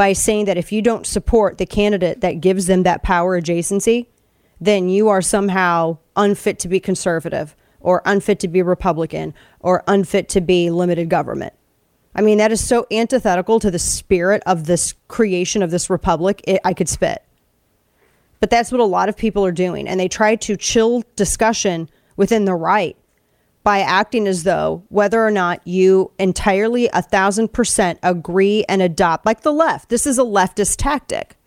by saying that if you don't support the candidate that gives them that power adjacency, then you are somehow unfit to be conservative or unfit to be Republican or unfit to be limited government. I mean, that is so antithetical to the spirit of this creation of this republic. It, I could spit. But that's what a lot of people are doing. And they try to chill discussion within the right by acting as though whether or not you entirely a thousand percent agree and adopt, like the left, this is a leftist tactic.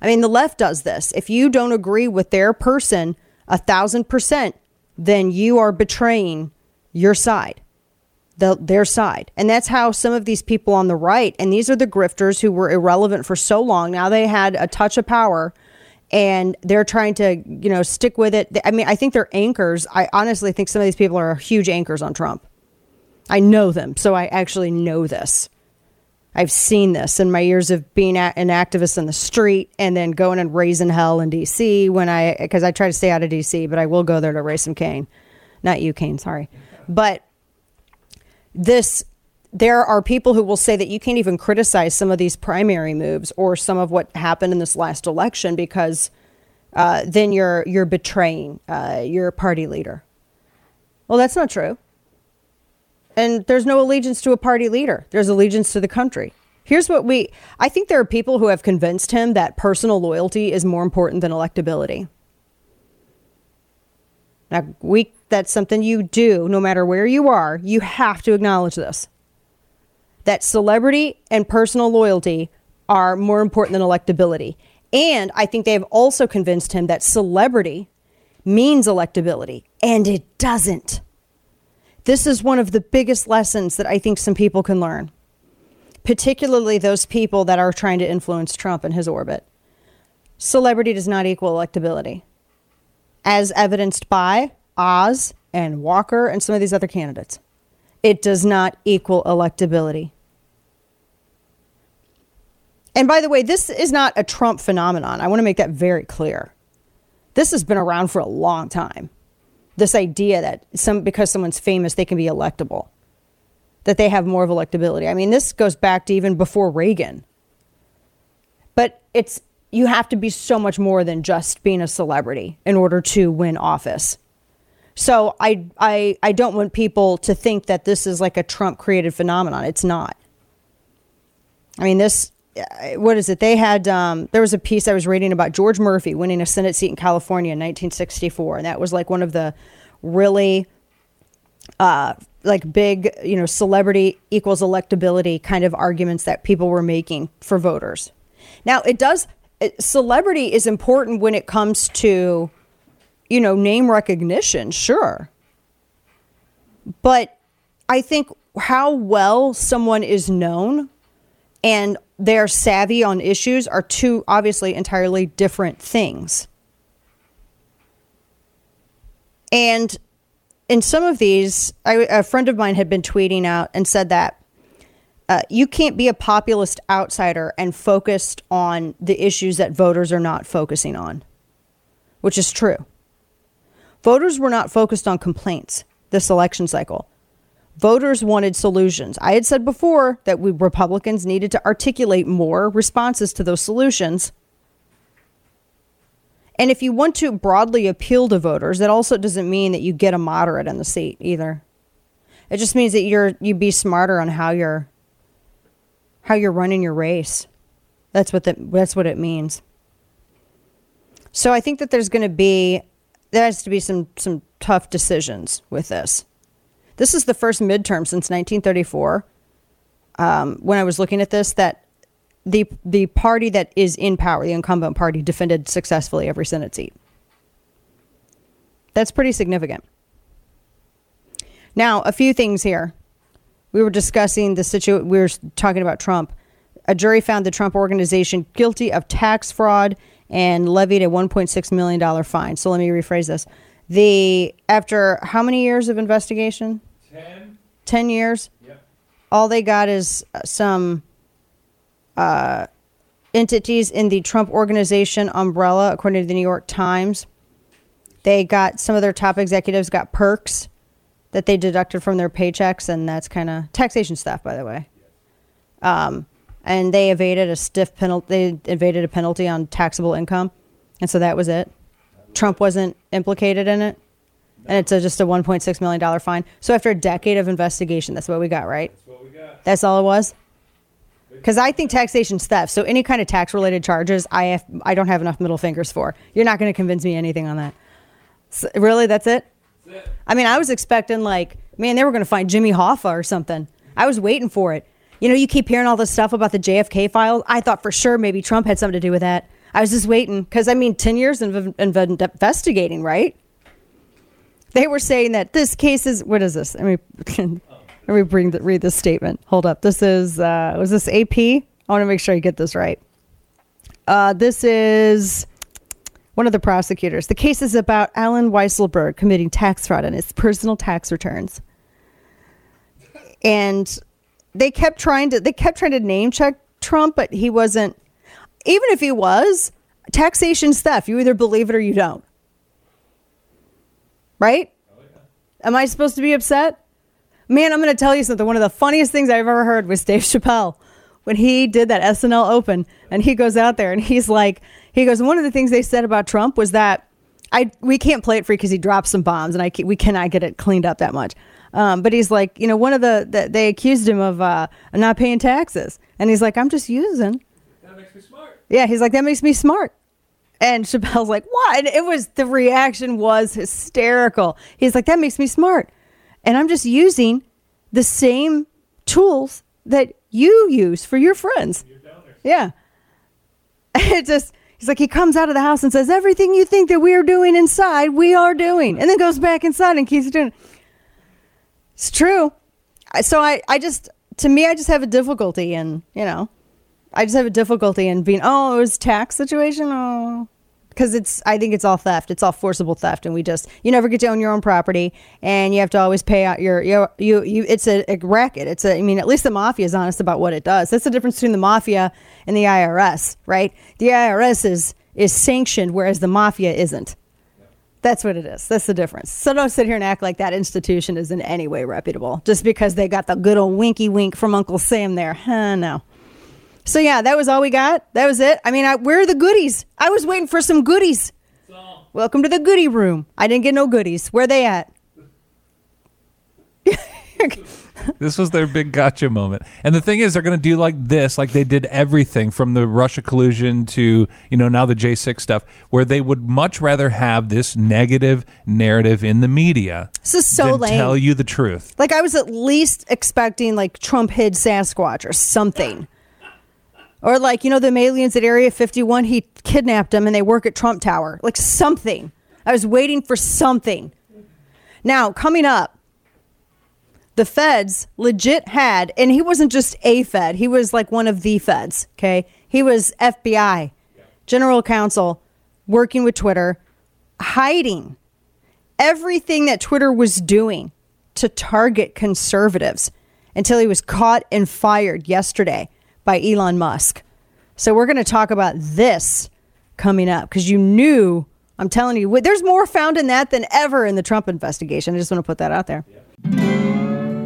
I mean, the left does this. If you don't agree with their person a thousand percent, then you are betraying your side the, their side. And that's how some of these people on the right, and these are the grifters who were irrelevant for so long. Now they had a touch of power and they're trying to, you know, stick with it. I mean, I think they're anchors. I honestly think some of these people are huge anchors on Trump. I know them, so I actually know this. I've seen this in my years of being an activist in the street and then going and raising hell in DC when I, because I try to stay out of DC, but I will go there to raise some cane. Not you, Kane, sorry. But this there are people who will say that you can't even criticize some of these primary moves or some of what happened in this last election because uh, then you're you're betraying uh, your party leader. Well, that's not true. And there's no allegiance to a party leader. There's allegiance to the country. Here's what we I think there are people who have convinced him that personal loyalty is more important than electability. Now, we that's something you do no matter where you are. You have to acknowledge this. That celebrity and personal loyalty are more important than electability. And I think they have also convinced him that celebrity means electability, and it doesn't. This is one of the biggest lessons that I think some people can learn, particularly those people that are trying to influence Trump in his orbit. Celebrity does not equal electability, as evidenced by Oz and Walker and some of these other candidates. It does not equal electability. And by the way, this is not a Trump phenomenon. I want to make that very clear. This has been around for a long time. This idea that some because someone's famous, they can be electable, that they have more of electability. I mean, this goes back to even before Reagan. But it's you have to be so much more than just being a celebrity in order to win office. So I I I don't want people to think that this is like a Trump created phenomenon. It's not. I mean, this what is it? They had um, there was a piece I was reading about George Murphy winning a Senate seat in California in 1964, and that was like one of the really uh, like big, you know, celebrity equals electability kind of arguments that people were making for voters. Now, it does it, celebrity is important when it comes to you know, name recognition, sure. But I think how well someone is known and they're savvy on issues are two obviously entirely different things. And in some of these, I, a friend of mine had been tweeting out and said that uh, you can't be a populist outsider and focused on the issues that voters are not focusing on, which is true. Voters were not focused on complaints this election cycle. Voters wanted solutions. I had said before that we Republicans needed to articulate more responses to those solutions. And if you want to broadly appeal to voters, that also doesn't mean that you get a moderate in the seat either. It just means that you're you be smarter on how you're how you're running your race. That's what that that's what it means. So I think that there's going to be there has to be some some tough decisions with this. This is the first midterm since 1934. Um, when I was looking at this, that the the party that is in power, the incumbent party, defended successfully every Senate seat. That's pretty significant. Now, a few things here. We were discussing the situation. We were talking about Trump. A jury found the Trump organization guilty of tax fraud and levied a 1.6 million dollar fine. So let me rephrase this. The after how many years of investigation? 10. 10 years? Yep. All they got is some uh, entities in the Trump organization umbrella according to the New York Times. They got some of their top executives got perks that they deducted from their paychecks and that's kind of taxation stuff by the way. Um, and they evaded a stiff penalty. They evaded a penalty on taxable income, and so that was it. Trump wasn't implicated in it, and it's a, just a 1.6 million dollar fine. So after a decade of investigation, that's what we got, right? That's what we got. That's all it was. Because I think taxation's theft. So any kind of tax related charges, I have, I don't have enough middle fingers for. You're not going to convince me anything on that. So, really, that's it? that's it. I mean, I was expecting like, man, they were going to find Jimmy Hoffa or something. I was waiting for it. You know, you keep hearing all this stuff about the JFK files. I thought for sure maybe Trump had something to do with that. I was just waiting because I mean, 10 years of investigating, right? They were saying that this case is, what is this? Let me, let me bring the, read this statement. Hold up. This is, uh, was this AP? I want to make sure I get this right. Uh, this is one of the prosecutors. The case is about Allen Weisselberg committing tax fraud on his personal tax returns. And they kept trying to they kept trying to name check Trump, but he wasn't. Even if he was, taxation's theft. You either believe it or you don't. Right? Am I supposed to be upset? Man, I'm going to tell you something. One of the funniest things I've ever heard was Dave Chappelle when he did that SNL Open, and he goes out there and he's like, He goes, one of the things they said about Trump was that I we can't play it free because he dropped some bombs, and I we cannot get it cleaned up that much. Um, but he's like, you know, one of the, the they accused him of uh, not paying taxes, and he's like, I'm just using. That makes me smart. Yeah, he's like, that makes me smart. And Chappelle's like, what? And it was the reaction was hysterical. He's like, that makes me smart, and I'm just using the same tools that you use for your friends. Yeah. It just he's like he comes out of the house and says everything you think that we are doing inside, we are doing, and then goes back inside and keeps doing. it. It's true. So I I just to me I just have a difficulty in you know, I just have a difficulty in being oh it was tax situation oh because it's I think it's all theft. It's all forcible theft, and we just you never get to own your own property, and you have to always pay out your you you, you it's a, a racket. It's a I mean at least the mafia is honest about what it does. That's the difference between the mafia and the IRS, right? The IRS is is sanctioned, whereas the mafia isn't. That's what it is. That's the difference. So don't sit here and act like that institution is in any way reputable just because they got the good old winky wink from Uncle Sam there. Huh, no. So yeah, that was all we got. That was it. I mean, I, where are the goodies? I was waiting for some goodies. Welcome to the goodie room. I didn't get no goodies. Where they at? This was their big gotcha moment. And the thing is, they're going to do like this, like they did everything from the Russia collusion to, you know, now the J6 stuff, where they would much rather have this negative narrative in the media This is so lame. tell you the truth. Like I was at least expecting like Trump hid Sasquatch or something. Or like, you know, the aliens at Area 51, he kidnapped them and they work at Trump Tower. Like something. I was waiting for something. Now, coming up, the feds legit had, and he wasn't just a Fed, he was like one of the feds, okay? He was FBI, general counsel, working with Twitter, hiding everything that Twitter was doing to target conservatives until he was caught and fired yesterday by Elon Musk. So we're going to talk about this coming up because you knew, I'm telling you, there's more found in that than ever in the Trump investigation. I just want to put that out there.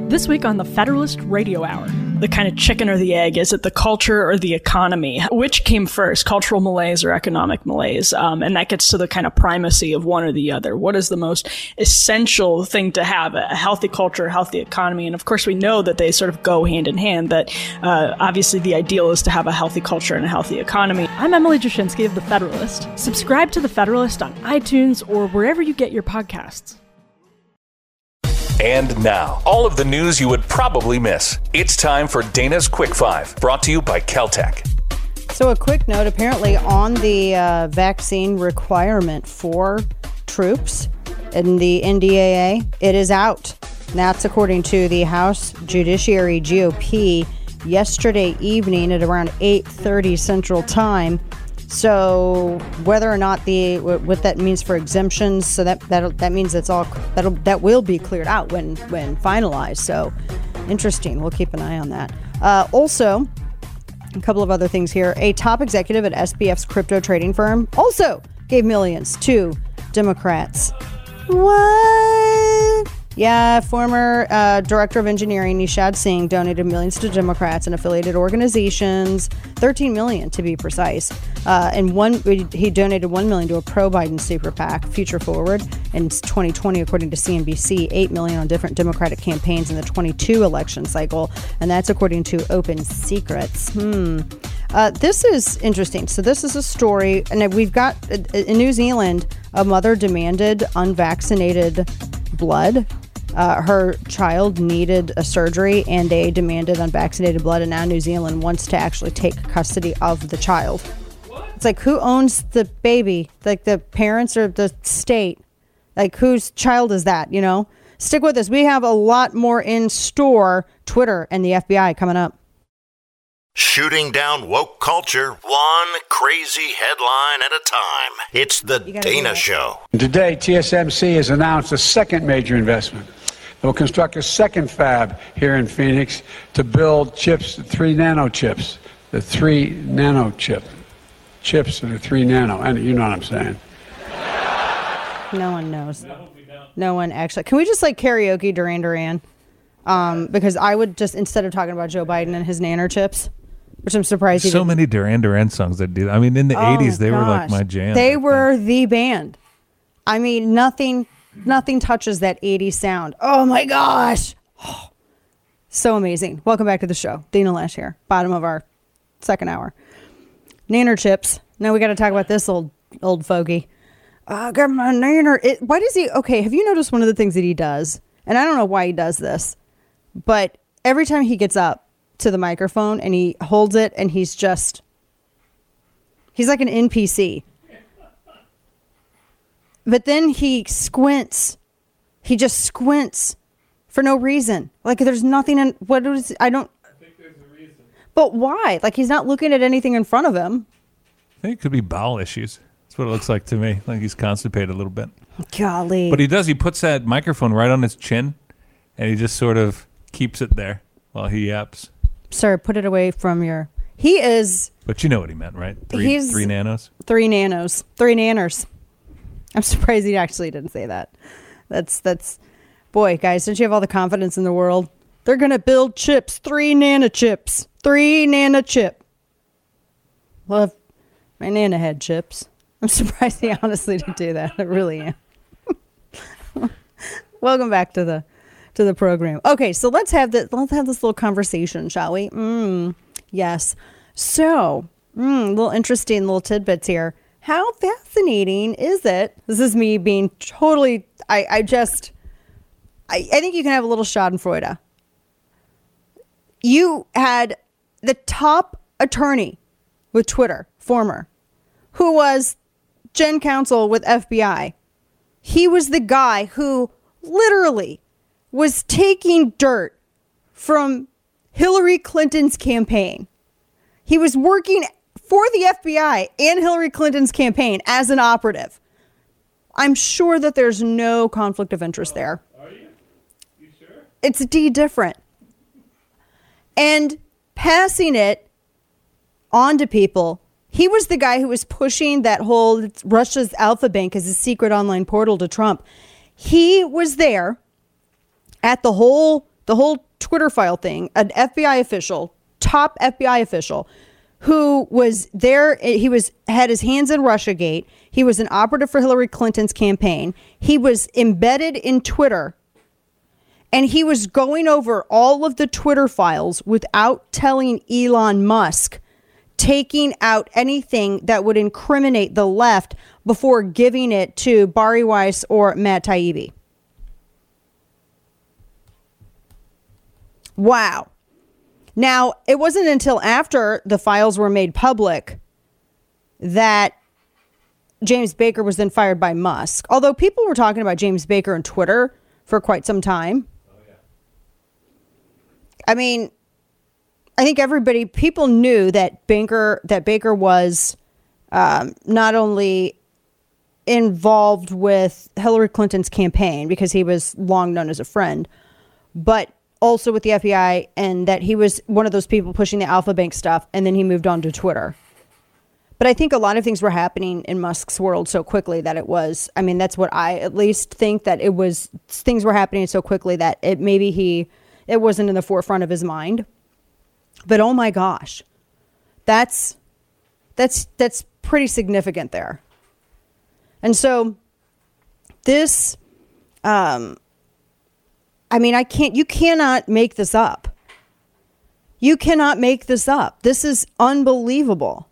This week on the Federalist Radio Hour, the kind of chicken or the egg is it the culture or the economy? Which came first, cultural malaise or economic malaise? Um, and that gets to the kind of primacy of one or the other. What is the most essential thing to have? A healthy culture, a healthy economy. And of course, we know that they sort of go hand in hand, that uh, obviously the ideal is to have a healthy culture and a healthy economy. I'm Emily Jashinsky of The Federalist. Subscribe to The Federalist on iTunes or wherever you get your podcasts. And now, all of the news you would probably miss. It's time for Dana's Quick Five, brought to you by KelTec. So, a quick note apparently on the uh, vaccine requirement for troops in the NDAA, it is out. That's according to the House Judiciary GOP yesterday evening at around 8:30 Central Time. So, whether or not the what that means for exemptions, so that that that means it's all that that will be cleared out when when finalized. So, interesting. We'll keep an eye on that. Uh, also, a couple of other things here. A top executive at SBF's crypto trading firm also gave millions to Democrats. What? Yeah, former uh, director of engineering Nishad Singh donated millions to Democrats and affiliated organizations, 13 million to be precise. Uh, and one, he donated 1 million to a pro-Biden super PAC, Future Forward, in 2020, according to CNBC. 8 million on different Democratic campaigns in the 22 election cycle, and that's according to Open Secrets. Hmm. Uh, this is interesting. So this is a story, and we've got uh, in New Zealand, a mother demanded unvaccinated blood. Uh, her child needed a surgery, and they demanded unvaccinated blood. And now New Zealand wants to actually take custody of the child. It's like who owns the baby? Like the parents or the state? Like whose child is that? You know. Stick with us. We have a lot more in store. Twitter and the FBI coming up. Shooting down woke culture, one crazy headline at a time. It's the Dana. Show. Today, TSMC has announced a second major investment. It will construct a second fab here in Phoenix to build chips, three nano chips, the three nano chip, chips that are three nano. And you know what I'm saying. No one knows. No one actually. Can we just like karaoke Duran Duran? Um, because I would just instead of talking about Joe Biden and his nanner chips, which I'm surprised So many Duran Duran songs that do. I mean, in the Oh, '80s, they were like my jam. They were the band. I mean, nothing, nothing touches that 80 sound. Oh my gosh. So amazing. Welcome back to the show. Dana Loesch here, bottom of our second hour. Nanner chips. Now we got to talk about this old old fogey. Ah, I got my nanner. It, why does he? Okay, have you noticed one of the things that he does? And I don't know why he does this, but every time he gets up to the microphone and he holds it and he's just He's like an NPC. But then he squints. He just squints for no reason. Like there's nothing in what is I don't I think there's a reason. But why? Like he's not looking at anything in front of him. I think it could be bowel issues. That's what it looks like to me. Like he's constipated a little bit. Golly. But he does. He puts that microphone right on his chin, and he just sort of keeps it there while he yaps. Sir, put it away from your He is But you know what he meant, right? Three, He's- three nanos. three nanos. Three nanners. I'm surprised he actually didn't say that. That's that's boy, guys, don't you have all the confidence in the world? They're gonna build chips, three nano chips. Three nano chip. Love my nana had chips. I'm surprised he honestly didn't do that. I really am. Welcome back to the to the program. Okay, so let's have this let's have this little conversation, shall we? Mm, yes. So, mm, little interesting little tidbits here. How fascinating is it? This is me being totally I, I just I, I think you can have a little Schadenfreude. You had the top attorney with Twitter, former, who was Gen Counsel with FBI. He was the guy who literally was taking dirt from Hillary Clinton's campaign. He was working for the FBI and Hillary Clinton's campaign as an operative. I'm sure that there's no conflict of interest there. Are you? You sure? It's D different. And passing it on to people. He was the guy who was pushing that whole Russia's Alfa Bank as a secret online portal to Trump. He was there at the whole the whole Twitter file thing, an FBI official, top FBI official, who was there. Eh, he was had his hands in RussiaGate. He was an operative for Hillary Clinton's campaign. He was embedded in Twitter, and he was going over all of the Twitter files without telling Elon Musk, taking out anything that would incriminate the left before giving it to Bari Weiss or Matt Taibbi. Wow. Now, it wasn't until after the files were made public that James Baker was then fired by Musk. Although people were talking about James Baker on Twitter for quite some time. I mean, I think everybody, people knew that Baker that Baker was um, not only involved with Hillary Clinton's campaign because he was long known as a friend, but also with the FBI, and that he was one of those people pushing the Alfa Bank stuff, and then he moved on to Twitter. But I think a lot of things were happening in Musk's world so quickly that it was. I mean, that's what I at least think that it was. Things were happening so quickly that it maybe he it wasn't in the forefront of his mind. But oh my gosh, that's that's that's pretty significant there. And so this, um, I mean, I can't. You cannot make this up. You cannot make this up. This is unbelievable.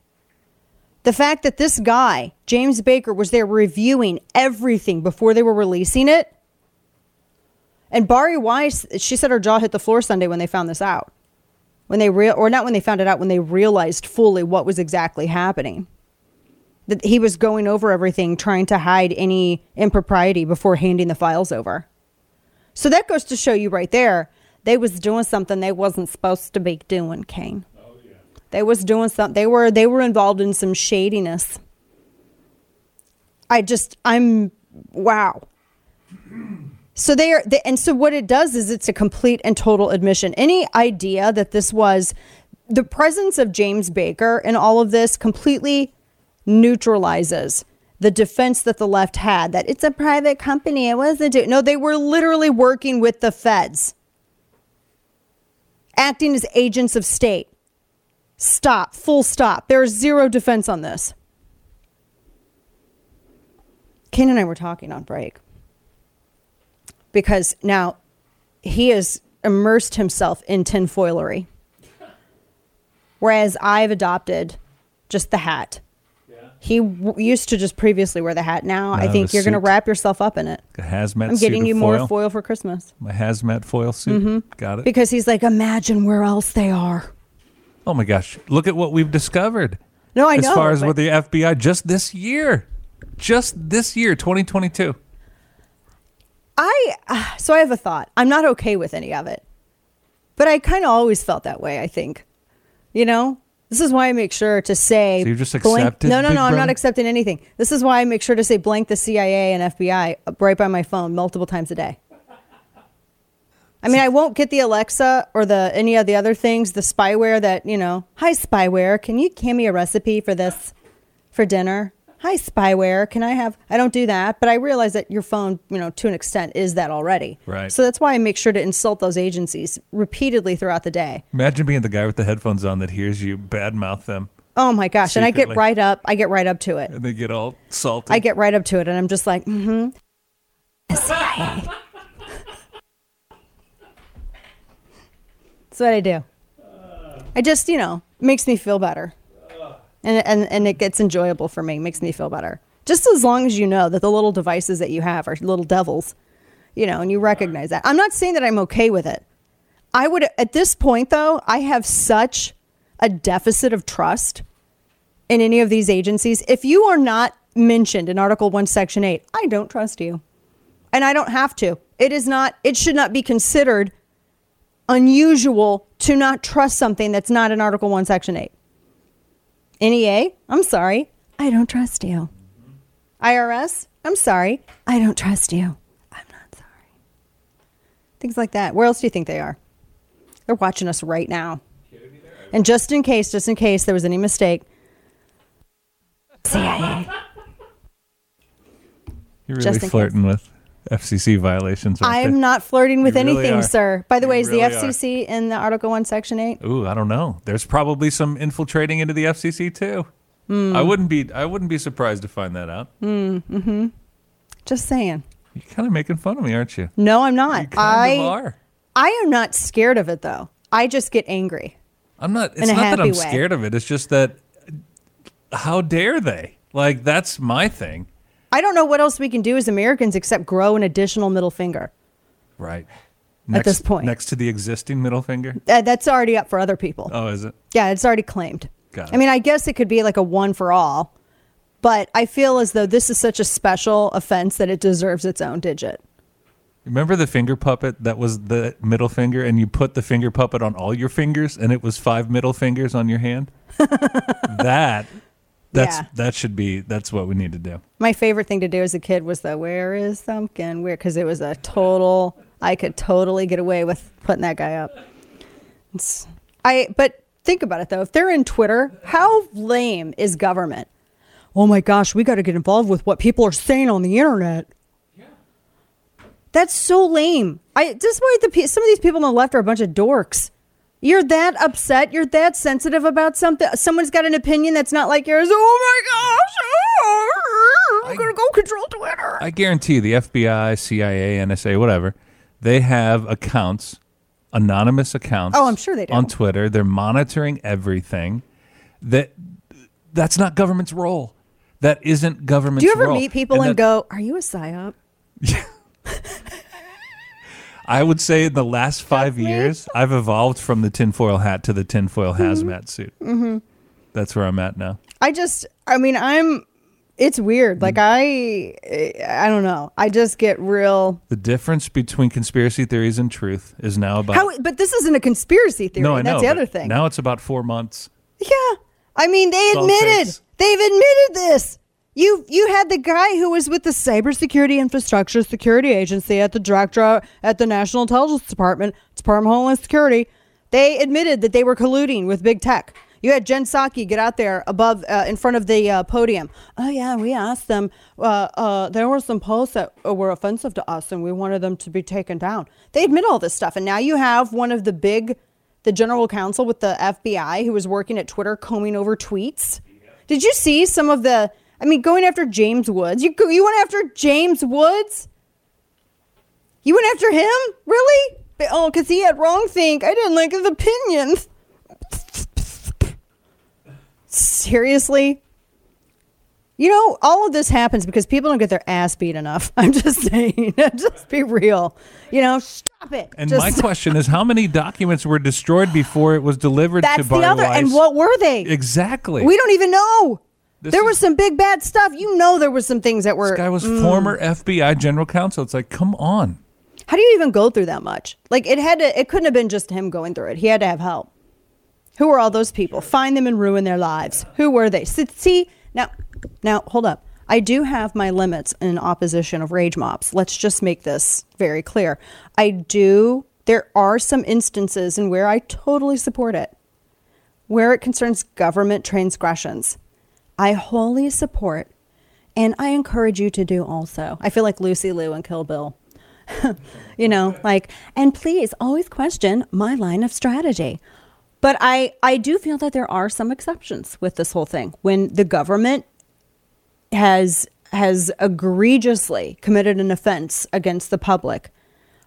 The fact that this guy, James Baker, was there reviewing everything before they were releasing it. And Bari Weiss, she said her jaw hit the floor Sunday when they found this out. When they real or not when they found it out, when they realized fully what was exactly happening. That he was going over everything, trying to hide any impropriety before handing the files over. So that goes to show you right there, they was doing something they wasn't supposed to be doing, Kane. They was doing something. They were they were involved in some shadiness. I just I'm wow. So they are, they, and so what it does is it's a complete and total admission. Any idea that this was the presence of James Baker in all of this completely neutralizes the defense that the left had that it's a private company. It wasn't. do- No, they were literally working with the feds, acting as agents of state. Stop. Full stop. There is zero defense on this. Kane and I were talking on break because now he has immersed himself in tinfoilery, whereas I've adopted just the hat. He w- used to just previously wear the hat. Now I think you're going to suit. wrap yourself up in it. A hazmat I'm getting you more foil for Christmas. My hazmat foil suit. Mhm. Got it. Because he's like, imagine where else they are. oh my gosh! Look at what we've discovered. No, I as know, As far as but- with the FBI, just this year, just this year, 2022. I uh, so I have a thought. I'm not okay with any of it, but I kind of always felt that way. I think, you know, this is why I make sure to say. So you've just blank- accepted No, no, Big no. I'm not accepting anything. This is why I make sure to say blank the CIA and FBI right by my phone multiple times a day. I mean, I won't get the Alexa or the any of the other things, the spyware that you know. Hi, spyware. Can you hand me a recipe for this for dinner? Hi, spyware. Can I have? I don't do that, but I realize that your phone, you know, to an extent, is that already. Right. So that's why I make sure to insult those agencies repeatedly throughout the day. Imagine being the guy with the headphones on that hears you badmouth them, Oh my gosh! And I get right up. I get right up to it. and they get all salty. I get right up to it, and I'm just like, mm-hmm. That's what I do. I just, you know, makes me feel better, and and and it gets enjoyable for me. Makes me feel better. Just as long as you know that the little devices that you have are little devils, you know, and you recognize that. I'm not saying that I'm okay with it. I would, at this point, though, I have such a deficit of trust in any of these agencies. If you are not mentioned in Article 1, Section 8, I don't trust you. And I don't have to. It is not, it should not be considered unusual to not trust something that's not in Article 1, Section 8. NEA, I'm sorry, I don't trust you. IRS, I'm sorry, I don't trust you. I'm not sorry. Things like that. Where else do you think they are? They're watching us right now. And just in case, just in case there was any mistake, CIA. You're just really in case. flirting with FCC violations. I'm there. not flirting with You anything, are. sir. By the You way, is really the are. FCC in the Article 1, Section 8? Ooh, I don't know. There's probably some infiltrating into the FCC too. Hmm. I wouldn't be. I wouldn't be surprised to find that out. Mm, mm-hmm. Just saying. You're kind of making fun of me, aren't you? No, I'm not. kind I of are. I am not scared of it though. I just get angry. I'm not. It's not that I'm way. scared of it. It's just that. How dare they? Like that's my thing, I don't know what else we can do as Americans except grow an additional middle finger. right? At this point. next to the existing middle finger. Uh, that's already up for other people. Oh, is it? Yeah, it's already claimed. Got it. I mean, I guess it could be like a one for all, but I feel as though this is such a special offense that it deserves its own digit. Remember the finger puppet that was the middle finger, and you put the finger puppet on all your fingers, and it was five middle fingers on your hand. that, that's Yeah. that should be. That's what we need to do. My favorite thing to do as a kid was the "Where is Thumbkin?" Where because it was a total. I could totally get away with putting that guy up. It's, I but think about it though. If they're in Twitter, how lame is government? Oh my gosh, we got to get involved with what people are saying on the internet. Yeah. That's so lame. I just why the some of these people on the left are a bunch of dorks. You're that upset. You're that sensitive about something. Someone's got an opinion that's not like yours. Oh my gosh! oh, I'm gonna go control Twitter. I guarantee you the FBI, CIA, NSA, whatever, they have accounts, anonymous accounts. Oh, I'm sure they do. on Twitter. They're monitoring everything. That that's not government's role. That isn't government's Do you ever role. meet people and, that- go, "Are you a psyop?" I would say in the last five years, I've evolved from the tinfoil hat to the tinfoil hazmat suit. Mm-hmm. That's where I'm at now. I just, I mean, I'm. It's weird. Like I, I don't know. I just get real. The difference between conspiracy theories and truth is now about. How? But this isn't a conspiracy theory. no, I know. That's the but other thing. Now it's about four months. Yeah. I mean, they admitted. They've admitted this. You you had the guy who was with the Cybersecurity Infrastructure Security Agency at the director at the National Intelligence Department, Department of Homeland Security. They admitted that they were colluding with big tech. You had Jen Psaki get out there above, uh, in front of the uh, podium. Oh yeah, we asked them. Uh, uh, there were some posts that were offensive to us, and we wanted them to be taken down. They admit all this stuff, and now you have one of the big the general counsel with the FBI who was working at Twitter combing over tweets? Did you see some of the? I mean, going after James Woods. You you went after James Woods. You went after him, really? Oh, because he had wrong think. I didn't like his opinions. Seriously? You know, all of this happens because people don't get their ass beat enough. I'm just saying. just be real. You know, stop it. And Just- my question is, how many documents were destroyed before it was delivered That's to the Barry other. And what were they? Exactly. We don't even know. This there is- was some big bad stuff. You know, there was some things that were. This guy was Mm. former FBI general counsel. It's like, come on. How do you even go through that much? Like it had to. It couldn't have been just him going through it. He had to have help. Who were all those people? Find them and ruin their lives. Who were they? See- See now, now hold up. I do have my limits in opposition of rage mobs. Let's just make this very clear. I do. There are some instances in where I totally support it, where it concerns government transgressions. I wholly support, and I encourage you to do also. I feel like Lucy Liu and Kill Bill. you know, like, and please always question my line of strategy. But I, I do feel that there are some exceptions with this whole thing. When the government has has egregiously committed an offense against the public,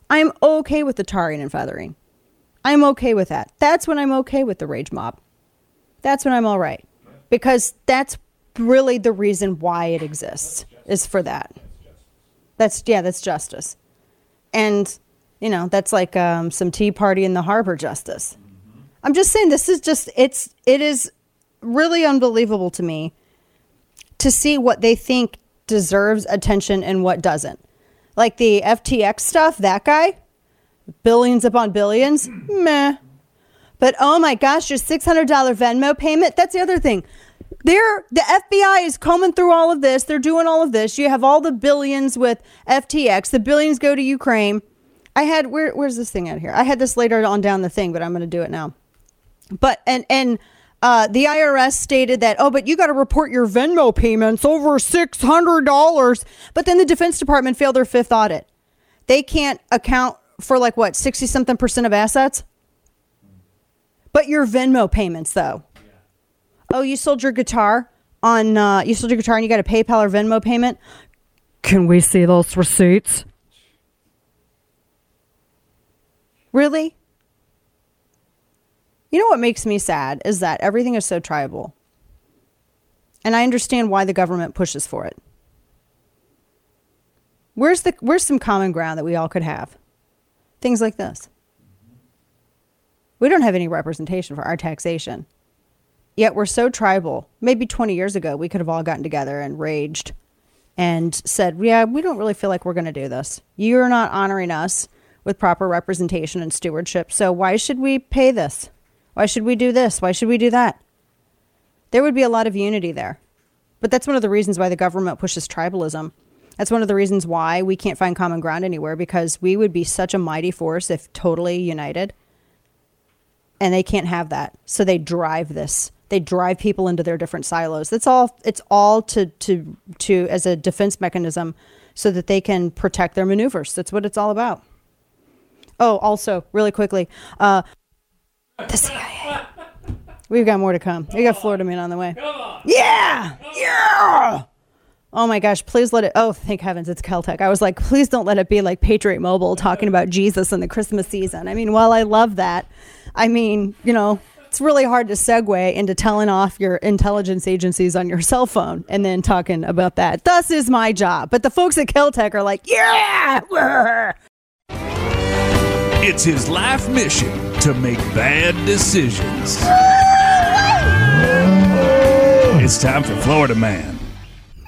I'm okay with the tarring and feathering. I'm okay with that. That's when I'm okay with the rage mob. That's when I'm all right. Because that's really the reason why it exists is for that. That's yeah, that's justice. And you know, that's like um, some tea party in the harbor justice. I'm just saying this is just it's it is really unbelievable to me to see what they think deserves attention and what doesn't. Like the FTX stuff, that guy, billions upon billions, meh. But oh my gosh, your six hundred dollar Venmo payment. That's the other thing. They're the FBI is combing through all of this. They're doing all of this. You have all the billions with FTX. The billions go to Ukraine. I had where where's this thing out here? I had this later on down the thing, but I'm going to do it now. But and and uh, the IRS stated that oh, but you got to report your Venmo payments over six hundred dollars. But then the Defense Department failed their fifth audit. They can't account for like what sixty something percent of assets. But your Venmo payments though. Oh, you sold your guitar on uh, you sold your guitar and you got a PayPal or Venmo payment. Can we see those receipts? Really? You know what makes me sad is that everything is so tribal. And I understand why the government pushes for it. Where's the where's some common ground that we all could have? Things like this. We don't have any representation for our taxation. Yet we're so tribal. Maybe 20 years ago we could have all gotten together and raged and said, "Yeah, we don't really feel like we're going to do this. You're not honoring us with proper representation and stewardship. So why should we pay this? Why should we do this? Why should we do that?" There would be a lot of unity there. But that's one of the reasons why the government pushes tribalism. That's one of the reasons why we can't find common ground anywhere because we would be such a mighty force if totally united. And they can't have that. So they drive this. They drive people into their different silos. That's all it's all to to to as a defense mechanism so that they can protect their maneuvers. That's what it's all about. Oh, also, really quickly, uh, the CIA. We've got more to come. We got Florida Man on the way. Yeah, yeah. Oh my gosh, please let it. Oh, thank heavens, it's KelTec. I was like, please don't let it be like Patriot Mobile talking about Jesus in the Christmas season. I mean, while I love that, I mean, you know, it's really hard to segue into telling off your intelligence agencies on your cell phone and then talking about that. Thus is my job. But the folks at KelTec are like, yeah. It's his life mission to make bad decisions. It's time for Florida Man.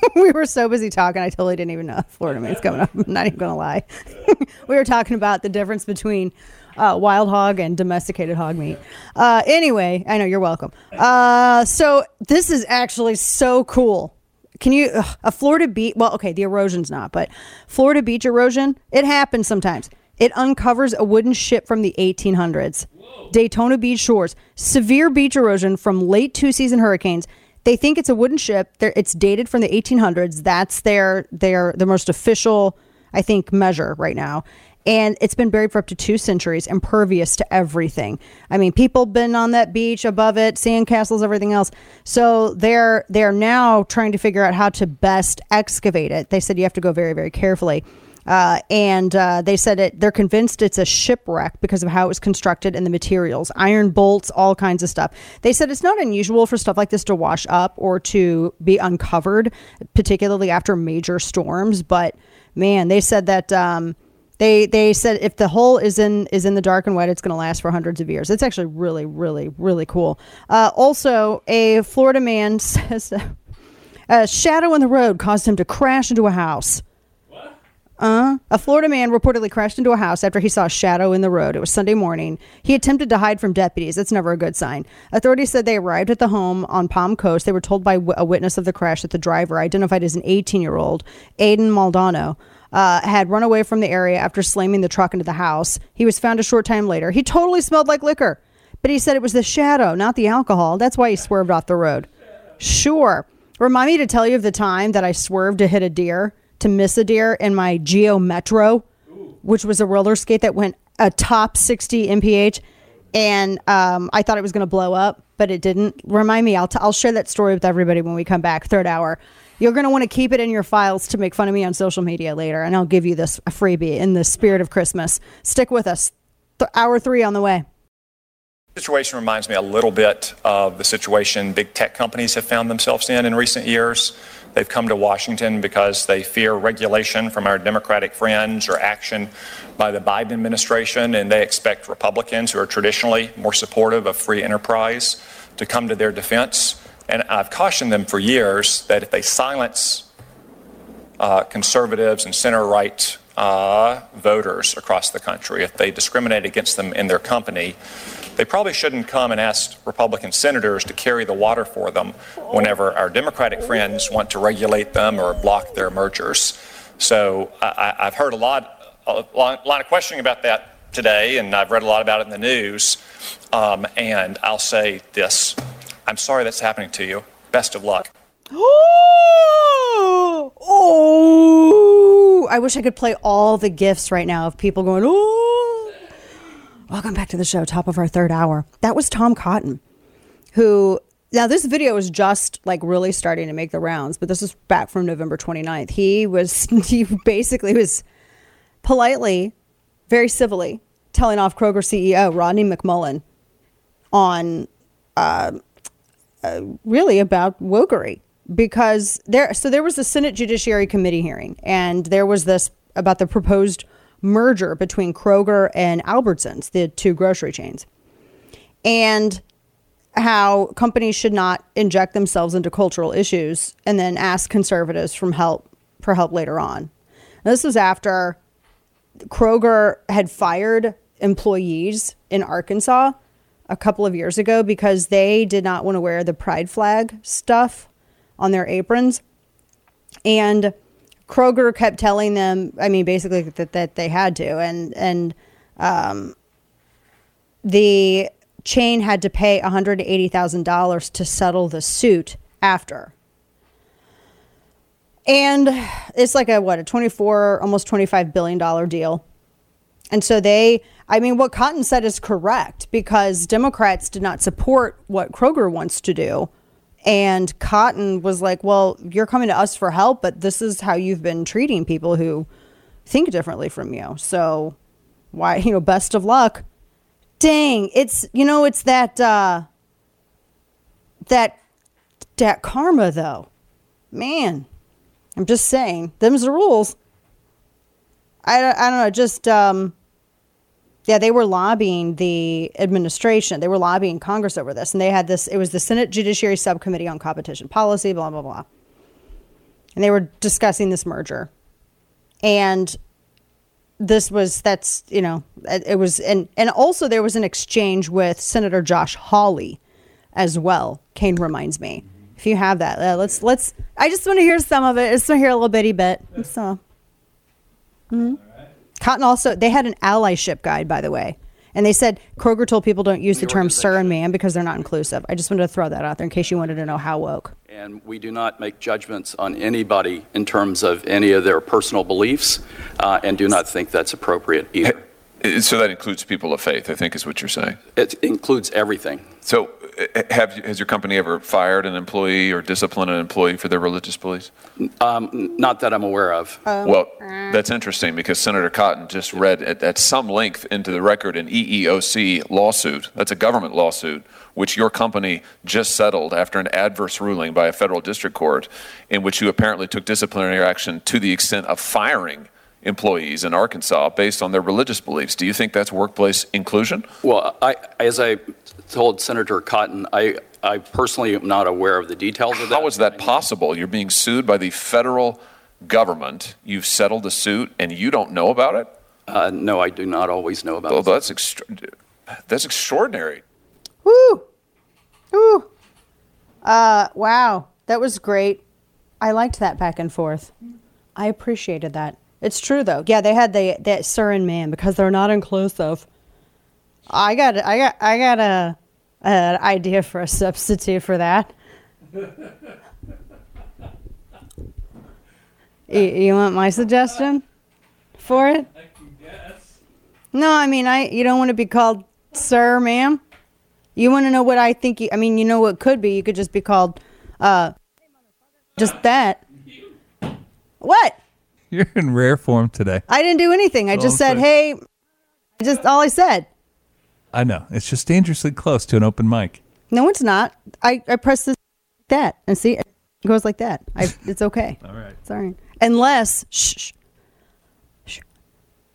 we were so busy talking, I totally didn't even know Florida Man's coming up. I'm not even going to lie. we were talking about the difference between uh, wild hog and domesticated hog meat. Uh, anyway, I know you're welcome. Uh, so this is actually so cool. Can you ugh, a Florida beach? Well, okay, the erosion's not, but Florida beach erosion it happens sometimes. It uncovers a wooden ship from the 1800s. Daytona Beach shores, severe beach erosion from late two season hurricanes. They think it's a wooden ship. They're, it's dated from the 1800s. That's their their the most official, I think, measure right now. And it's been buried for up to two centuries, impervious to everything. I mean, people been on that beach above it, sand castles, everything else. So they're they're now trying to figure out how to best excavate it. They said you have to go very very carefully. Uh, and uh, they said it. They're convinced it's a shipwreck because of how it was constructed and the materials, iron bolts, all kinds of stuff. They said it's not unusual for stuff like this to wash up or to be uncovered, particularly after major storms. But man, they said that um, they they said if the hole is in is in the dark and wet, it's going to last for hundreds of years. It's actually really really really cool. Uh, also, a Florida man says a shadow in the road caused him to crash into a house. What? Uh, a Florida man reportedly crashed into a house after he saw a shadow in the road. It was Sunday morning. He attempted to hide from deputies. That's never a good sign. Authorities said they arrived at the home on Palm Coast. They were told by a witness of the crash that the driver, identified as an 18 year old, Aiden Maldonado, uh, had run away from the area after slamming the truck into the house. He was found a short time later. He totally smelled like liquor, but he said it was the shadow, not the alcohol. That's why he swerved off the road. Sure. Remind me to tell you of the time that I swerved to hit a deer to miss a deer in my Geo Metro, which was a roller skate that went a top 60 mph. And um, I thought it was going to blow up, but it didn't. Remind me, I'll, t- I'll share that story with everybody when we come back, third hour. You're going to want to keep it in your files to make fun of me on social media later, and I'll give you this a freebie in the spirit of Christmas. Stick with us. Th- hour three on the way. situation reminds me a little bit of the situation big tech companies have found themselves in in recent years. They've come to Washington because they fear regulation from our Democratic friends or action by the Biden administration, and they expect Republicans who are traditionally more supportive of free enterprise to come to their defense. And I've cautioned them for years that if they silence uh, conservatives and center right uh, voters across the country, if they discriminate against them in their company, they probably shouldn't come and ask Republican senators to carry the water for them whenever our Democratic friends want to regulate them or block their mergers. So I, I've heard a lot, a lot, lot of questioning about that today, and I've read a lot about it in the news. Um, and I'll say this I'm sorry that's happening to you. Best of luck. Oh, oh! I wish I could play all the gifts right now of people going, oh. Welcome back to the show, top of our third hour. That was Tom Cotton, who, now this video is just like really starting to make the rounds, but this is back from November 29th. He was, he basically was politely, very civilly telling off Kroger CEO Rodney McMullen on uh, really about wokery because there so there was a Senate Judiciary Committee hearing and there was this about the proposed merger between Kroger and Albertsons, the two grocery chains. And how companies should not inject themselves into cultural issues and then ask conservatives from help for help later on. This was after Kroger had fired employees in Arkansas a couple of years ago because they did not want to wear the pride flag stuff on their aprons. And Kroger kept telling them, I mean, basically that, that they had to. And, and, um, the chain had to pay $180,000 to settle the suit after. And it's like a, what, a 24, almost $25 billion deal. And so they, I mean, what Cotton said is correct because Democrats did not support what Kroger wants to do. And Cotton was like, well, you're coming to us for help, but this is how you've been treating people who think differently from you. So why, you know, best of luck. Dang, it's, you know, it's that, uh, that, that karma though. Man, I'm just saying, them's the rules. I, I don't know, just, um, yeah, they were lobbying the administration. They were lobbying Congress over this. And they had this, it was the Senate Judiciary Subcommittee on Competition Policy, blah, blah, blah. And they were discussing this merger. And this was, that's, you know, it was, and, and also there was an exchange with Senator Josh Hawley as well. Kane reminds me. If you have that, uh, let's, let's, I just want to hear some of it. I just want to hear a little bitty bit. So, mm-hmm. Cotton also, they had an allyship guide, by the way. And they said Kroger told people don't use the term sir and ma'am because they're not inclusive. I just wanted to throw that out there in case you wanted to know how woke. And we do not make judgments on anybody in terms of any of their personal beliefs, uh, and do not think that's appropriate either. So that includes people of faith, I think, is what you're saying. It includes everything. So, uh, have has your company ever fired an employee or disciplined an employee for their religious beliefs? Um, not that I'm aware of. Well, that's interesting because Senator Cotton just read at, at some length into the record an EEOC lawsuit. That's a government lawsuit, which your company just settled after an adverse ruling by a federal district court, in which you apparently took disciplinary action to the extent of firing employees in Arkansas based on their religious beliefs. Do you think that's workplace inclusion? Well, I, as I told Senator Cotton, I, I personally am not aware of the details of that. How is that possible? You're being sued by the federal government. You've settled a suit and you don't know about it? Uh, no, I do not always know about Well, it. that's extra- that's extraordinary. Woo! Woo! Uh, wow. That was great. I liked that back and forth. I appreciated that. It's true though. Yeah, they had the that sir and man because they're not inclusive. I got I got I got a an idea for a substitute for that. you, you want my suggestion for it? No, I mean I you don't want to be called sir, ma'am. You want to know what I think? You, I mean, you know what could be. You could just be called, uh, just that. What? You're in rare form today. I didn't do anything. I just said, I'm hey. Just all I said. I know. It's just dangerously close to an open mic. No, it's not. I I press this that and see it goes like that. I it's okay. All right. Sorry. all right. Unless shh, shh, shh,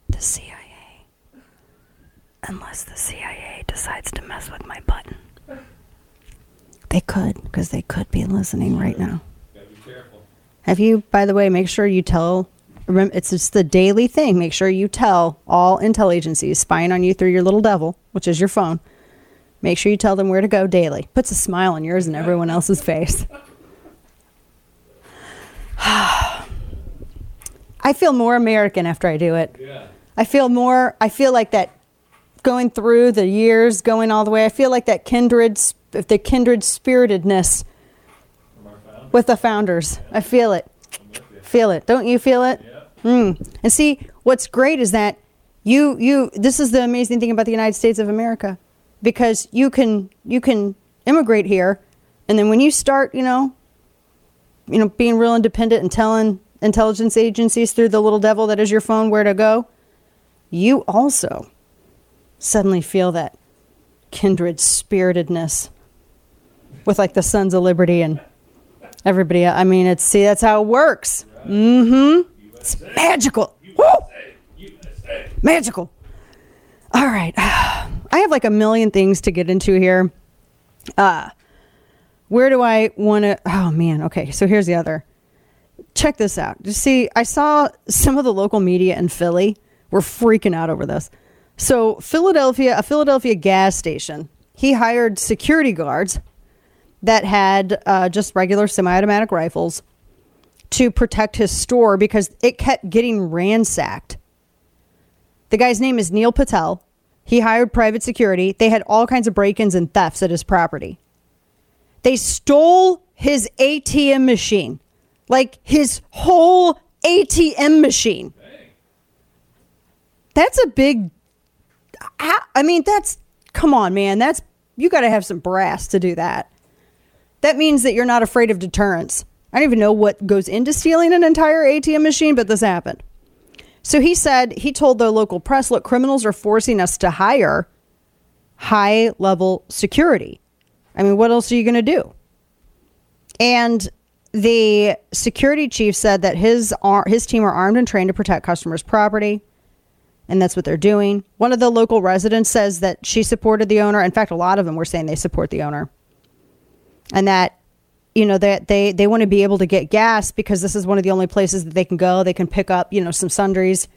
the CIA. Unless the CIA decides to mess with my button. They could, because they could be listening right now. Have you, by the way, make sure you tell, remember, it's just the daily thing. Make sure you tell all intel agencies spying on you through your little devil, which is your phone. Make sure you tell them where to go daily. Puts a smile on yours and everyone else's face. I feel more American after I do it. I feel more, I feel like that going through the years, going all the way, I feel like that kindred, the kindred spiritedness with the founders. I feel it. Feel it. Don't you feel it? Mm. And see, what's great is that you, you, this is the amazing thing about the United States of America because you can, you can immigrate here. And then when you start, you know, you know, being real independent and telling intelligence agencies through the little devil that is your phone where to go, you also suddenly feel that kindred spiritedness with like the Sons of Liberty and everybody. I mean, it's see, that's how it works. Mm-hmm. It's magical. Woo! Magical. All right. I have like a million things to get into here. Uh, where do I want to? Oh man. Okay. So here's the other. Check this out. You see, I saw some of the local media in Philly were freaking out over this. So Philadelphia, a Philadelphia gas station, he hired security guards that had uh, just regular semi-automatic rifles to protect his store because it kept getting ransacked. The guy's name is Neil Patel. He hired private security. They had all kinds of break-ins and thefts at his property. They stole his ATM machine, like his whole ATM machine. That's a big. I mean, that's come on, man. That's you got to have some brass to do that. That means that you're not afraid of deterrence. I don't even know what goes into stealing an entire ATM machine, but this happened. So he said he told the local press, "Look, criminals are forcing us to hire high level security. I mean, what else are you going to do?" And the security chief said that his his team are armed and trained to protect customers' property, and that's what they're doing. One of the local residents says that she supported the owner. In fact, a lot of them were saying they support the owner, and that you know that they they want to be able to get gas because this is one of the only places that they can go. They can pick up you know some sundries,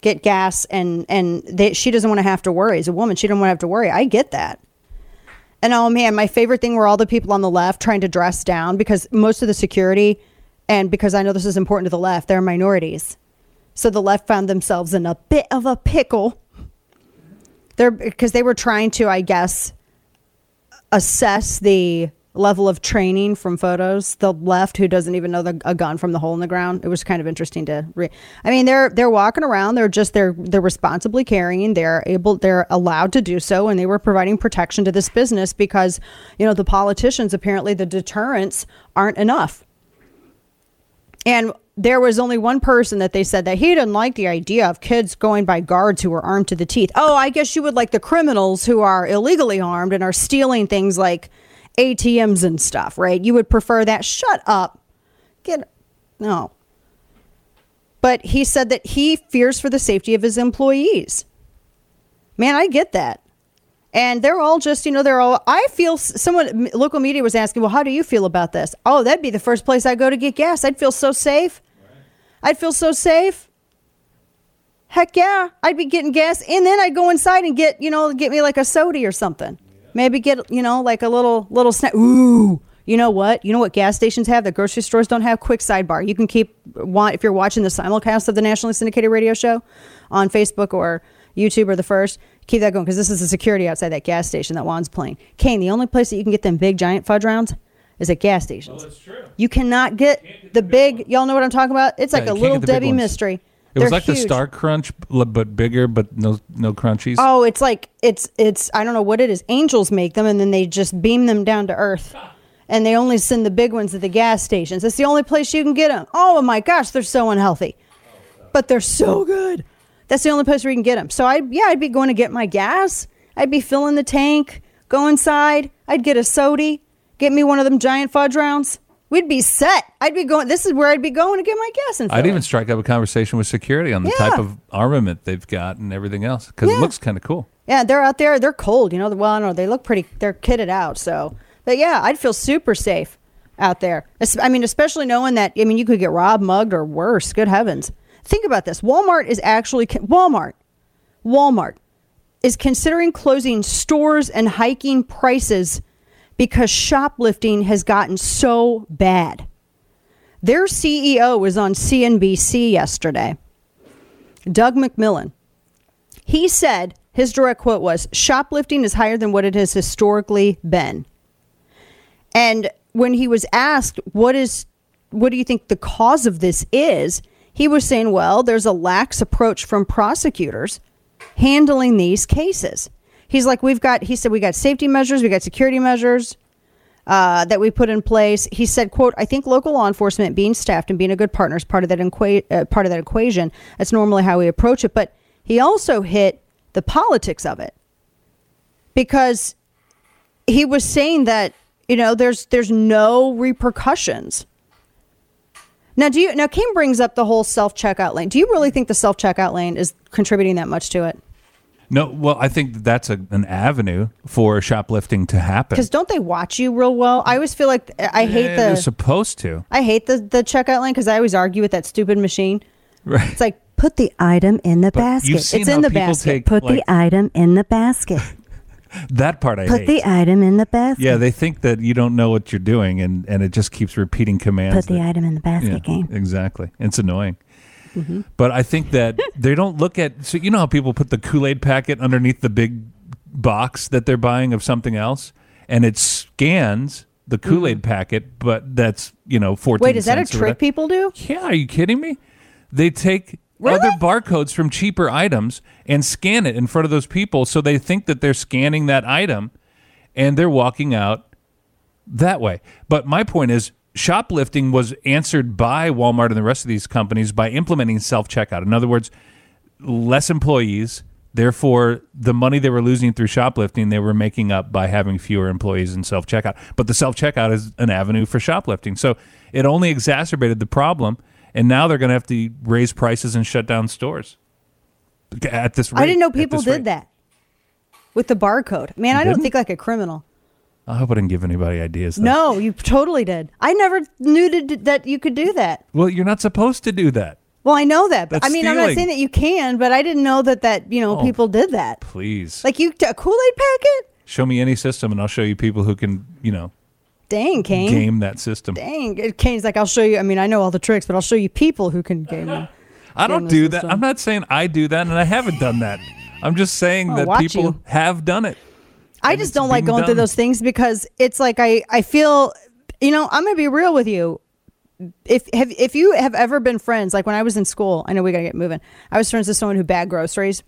get gas, and and they, she doesn't want to have to worry. As a woman, she doesn't want to have to worry. I get that. And oh man, my favorite thing were all the people on the left trying to dress down because most of the security, and because I know this is important to the left, they're minorities. So the left found themselves in a bit of a pickle They're because they were trying to, I guess, assess the level of training from photos. The left, who doesn't even know the, a gun from the hole in the ground, it was kind of interesting to. Re- I mean, they're they're walking around. They're just they're they're responsibly carrying. They're able. They're allowed to do so, and they were providing protection to this business because you know the politicians apparently the deterrents aren't enough. And there was only one person that they said that he didn't like the idea of kids going by guards who were armed to the teeth. Oh, I guess you would like the criminals who are illegally armed and are stealing things like ATMs and stuff, right? You would prefer that. Shut up. Get no. But he said that he fears for the safety of his employees. Man, I get that. And they're all just, you know, they're all. I feel someone, local media was asking, well, how do you feel about this? Oh, that'd be the first place I go to get gas. I'd feel so safe. I'd feel so safe. Heck yeah. I'd be getting gas. And then I'd go inside and get, you know, get me like a soda or something. Maybe get, you know, like a little, little snack. Ooh. You know what? You know what gas stations have that grocery stores don't have? Quick sidebar. You can keep, want if you're watching the simulcast of the nationally syndicated radio show on Facebook or YouTube or the first, keep that going because this is the security outside that gas station that Juan's playing. Kane, the only place that you can get them big giant fudge rounds is at gas stations. Oh, that's true. You cannot get the big. Y'all know what I'm talking about? It's like Yeah, a little get the Debbie ones. mystery. It was like the. Star Crunch, but bigger, but no no crunchies. Oh, it's like it's it's I don't know what it is. Angels make them and then they just beam them down to earth. And they only send the big ones at the gas stations. That's the only place you can get them. Oh my gosh, they're so unhealthy. But they're so good. That's the only place where you can get them. So I yeah, I'd be going to get my gas. I'd be filling the tank, go inside, I'd get a sody, get me one of them giant fudge rounds. We'd be set. I'd be going this is where I'd be going to get my gas and I'd even strike up a conversation with security on the Yeah. type of armament they've got and everything else because it looks kind of cool. Yeah, they're out there. They're cold. You know, well, I don't know. They look pretty. They're kitted out. So, but yeah, I'd feel super safe out there. I mean, especially knowing that. I mean, you could get robbed, mugged, or worse. Good heavens! Think about this. Walmart is actually Walmart. Walmart is considering closing stores and hiking prices because shoplifting has gotten so bad. Their CEO was on CNBC yesterday. Doug McMillan. He said his direct quote was shoplifting is higher than what it has historically been. And when he was asked what is what do you think the cause of this is, he was saying, well, there's a lax approach from prosecutors handling these cases. He's like, we've got, he said, we got safety measures, we got security measures uh, that we put in place. He said, quote, I think local law enforcement being staffed and being a good partner is part of that, equa- uh, part of that equation. That's normally how we approach it. But he also hit the politics of it because he was saying that, you know, there's, there's no repercussions. Now, do you, now Kim brings up the whole self checkout lane. Do you really think the self checkout lane is contributing that much to it? No, well, I think that's a, an avenue for shoplifting to happen. Because don't they watch you real well? I always feel like I hate Eh, the. They're supposed to. I hate the the checkout line because I always argue with that stupid machine. Right. It's like put the item in the But basket. you've seen It's in the people basket. take, put like- the item in the basket. That part I put hate. the item in the basket. yeah, they think that you don't know what you're doing, and, and it just keeps repeating commands. Put the that- item in the basket Yeah, game. Exactly. It's annoying. Mhm. But I think that they don't look at. So you know how people put the Kool Aid packet underneath the big box that they're buying of something else, and it scans the Kool Aid packet, but that's you know fourteen. Mm-hmm. Wait, is that a trick people do? Yeah, are you kidding me? They take other barcodes from cheaper items and scan it in front of those people, so they think that they're scanning that item, and they're walking out that way. But my point is, shoplifting was answered by Walmart and the rest of these companies by implementing self checkout. In other words, less employees. Therefore, the money they were losing through shoplifting, they were making up by having fewer employees in self checkout. But the self checkout is an avenue for shoplifting. So it only exacerbated the problem. And now they're going to have to raise prices and shut down stores at this rate. I didn't know people did rate. that with the barcode. Man, You I don't didn't? think like a criminal. I hope I didn't give anybody ideas. Though. No, you totally did. I never knew to, that you could do that. Well, you're not supposed to do that. Well, I know that, but That's I mean, I'm not saying that you can, but I didn't know that that you know Oh. people did that. Please. Like you, a Kool Aid packet? Show me any system and I'll show you people who can, you know, Dang, Kane. game that system. Dang, uh, Kane's like, I'll show you. I mean, I know all the tricks, but I'll show you people who can game them. I don't do that. I'm not saying I do that and I haven't done that. I'm just saying I'll that watch people you. have done it. I just don't like going through those things because it's like I I feel you know I'm gonna be real with you. If have if you have ever been friends like when I was in school, I know we gotta get moving. I was friends with someone who bagged groceries,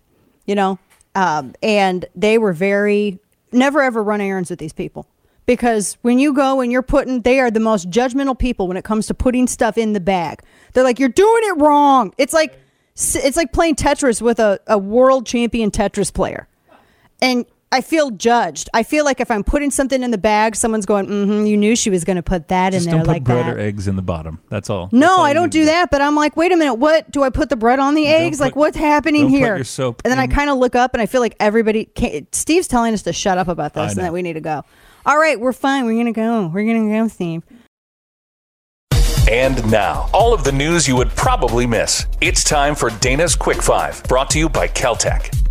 you know, um, and they were very never ever run errands with these people because when you go and you're putting, they are the most judgmental people when it comes to putting stuff in the bag. They're like you're doing it wrong. It's like it's like playing Tetris with a, a world champion Tetris player and I feel judged. I feel like if I'm putting something in the bag, someone's going, mm-hmm, "You knew she was going to put that Just in don't there put like bread that." or eggs in the bottom. That's all. no, That's all I you don't do that. But I'm like, wait a minute, what do I put the bread on the eggs? like, what's happening don't put here? your soap and then I in- kind of look up and I feel like everybody. Can, Steve's telling us to shut up about I this and know. that we need to go. All right, we're fine. We're gonna go. We're gonna go, Steve. And now, all of the news you would probably miss. It's time for Dana's Quick Five, brought to you by KelTec.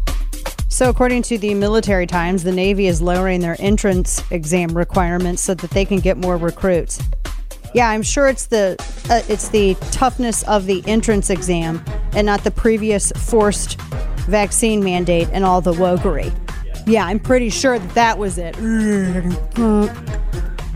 So, according to the Military Times, the Navy is lowering their entrance exam requirements so that they can get more recruits. Yeah, I'm sure it's the uh, it's the toughness of the entrance exam and not the previous forced vaccine mandate and all the wokery. Yeah, I'm pretty sure that that was it.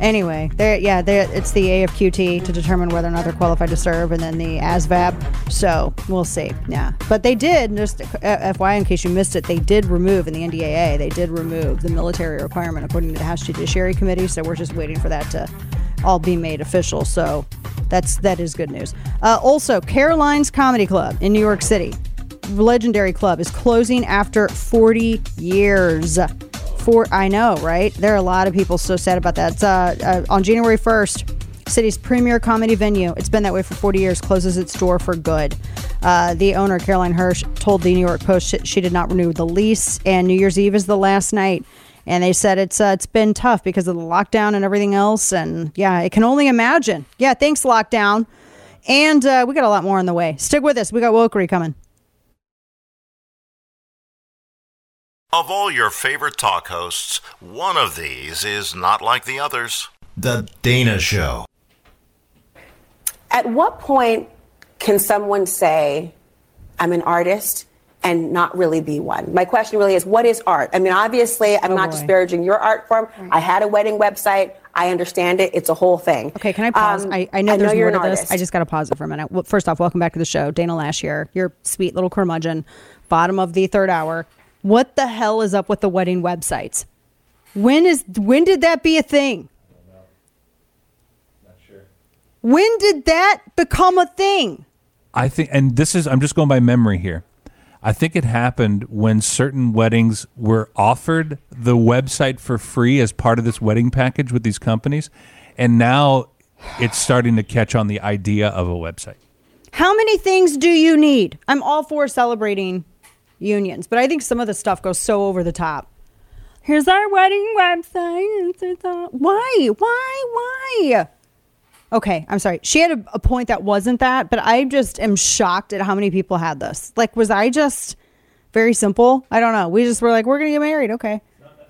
Anyway, there, yeah, there, it's the AFQT to determine whether or not they're qualified to serve, and then the ASVAB. So we'll see. Yeah, but they did. Just uh, FYI, in case you missed it, they did remove in the NDAA. They did remove the military requirement according to the House Judiciary Committee. So we're just waiting for that to all be made official. So that's that is good news. Uh, also, Caroline's Comedy Club in New York City, legendary club, is closing after 40 years. For I know, right? There are a lot of people so sad about that. It's, uh, uh, on January 1st, city's premier comedy venue. It's been that way for 40 years. Closes its door for good. Uh, the owner, Caroline Hirsch, told the New York Post she, she did not renew the lease, and New Year's Eve is the last night. And they said it's uh, it's been tough because of the lockdown and everything else. And yeah, I can only imagine. Yeah, thanks lockdown. And uh, we got a lot more on the way. Stick with us. We got Wokery coming. Of all your favorite talk hosts, one of these is not like the others. The Dana Show. At what point can someone say, I'm an artist and not really be one? My question really is, what is art? I mean, obviously, I'm Oh, not boy. disparaging your art form. I had a wedding website. I understand it. It's a whole thing. Okay, can I pause? Um, I, I know there's you're more to an this. artist. I just got to pause it for a minute. Well, first off, welcome back to the show. Dana Loesch here, your sweet little curmudgeon, bottom of the third hour. What the hell is up with the wedding websites? When is when did that be a thing? Not sure. When did that become a thing? I think, and this is, I'm just going by memory here. I think it happened when certain weddings were offered the website for free as part of this wedding package with these companies. And now it's starting to catch on the idea of a website. How many things do you need? I'm all for celebrating unions, but I think some of the stuff goes so over the top. Here's our wedding website. Why? Why? Why? Okay, I'm sorry. She had a, a point that wasn't that, but I just am shocked at how many people had this. Like, was I just very simple? I don't know. We just were like, we're going to get married. Okay.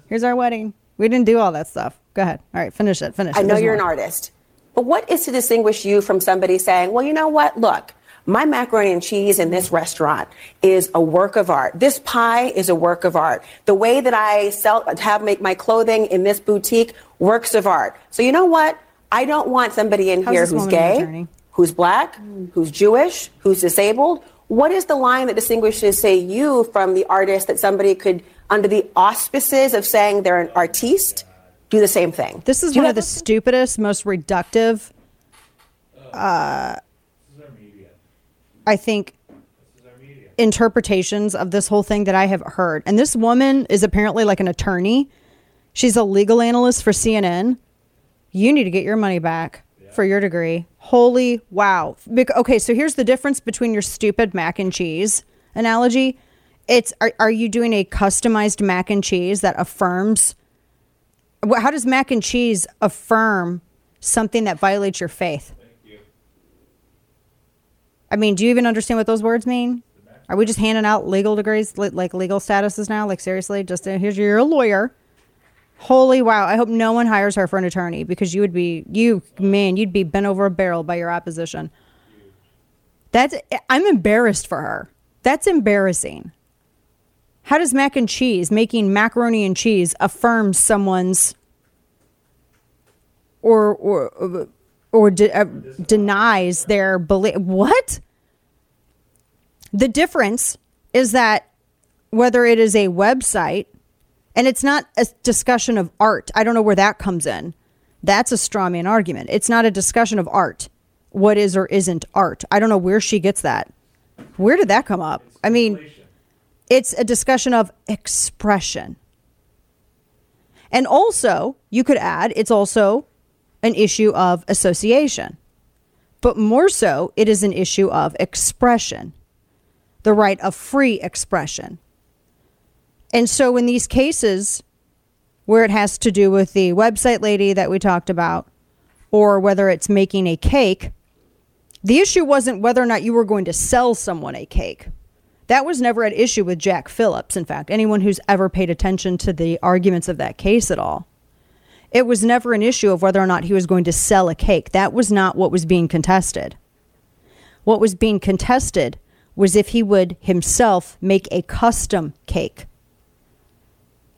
Here's our wedding. We didn't do all that stuff. Go ahead. All right, finish it. Finish it. I know There's you're an artist, but what is to distinguish you from somebody saying, well, you know what? Look, my macaroni and cheese in this restaurant is a work of art. This pie is a work of art. The way that I sell, have make my clothing in this boutique, works of art. So you know what? I don't want somebody in How's here who's gay, who's black, who's Jewish, who's disabled. What is the line that distinguishes, say, you from the artist that somebody could, under the auspices of saying they're an artiste, do the same thing? This is one of the stupidest, most reductive. Uh, I think interpretations of this whole thing that I have heard. And this woman is apparently like an attorney. She's a legal analyst for CNN. You need to get your money back for your degree. Holy wow. Okay, so here's the difference between your stupid mac and cheese analogy. It's are, are you doing a customized mac and cheese that affirms how does mac and cheese affirm something that violates your faith? I mean, do you even understand what those words mean? Are we just handing out legal degrees, like legal statuses now? Like seriously, just uh, here's you're a lawyer. Holy wow! I hope no one hires her for an attorney because you would be you man, you'd be bent over a barrel by your opposition. That's I'm embarrassed for her. That's embarrassing. How does mac and cheese, making macaroni and cheese, affirm someone's or or or de- uh, denies their belief? What? The difference is that whether it is a website, and it's not a discussion of art. I don't know where that comes in. That's a straw man argument. It's not a discussion of art. What is or isn't art? I don't know where she gets that. Where did that come up? I mean, it's a discussion of expression. And also, you could add, it's also an issue of association. But more so, it is an issue of expression, the right of free expression. And so, in these cases where it has to do with the website lady that we talked about, or whether it's making a cake, the issue wasn't whether or not you were going to sell someone a cake. That was never an issue with Jack Phillips. In fact, anyone who's ever paid attention to the arguments of that case at all, it was never an issue of whether or not he was going to sell a cake. That was not what was being contested. What was being contested was if he would himself make a custom cake.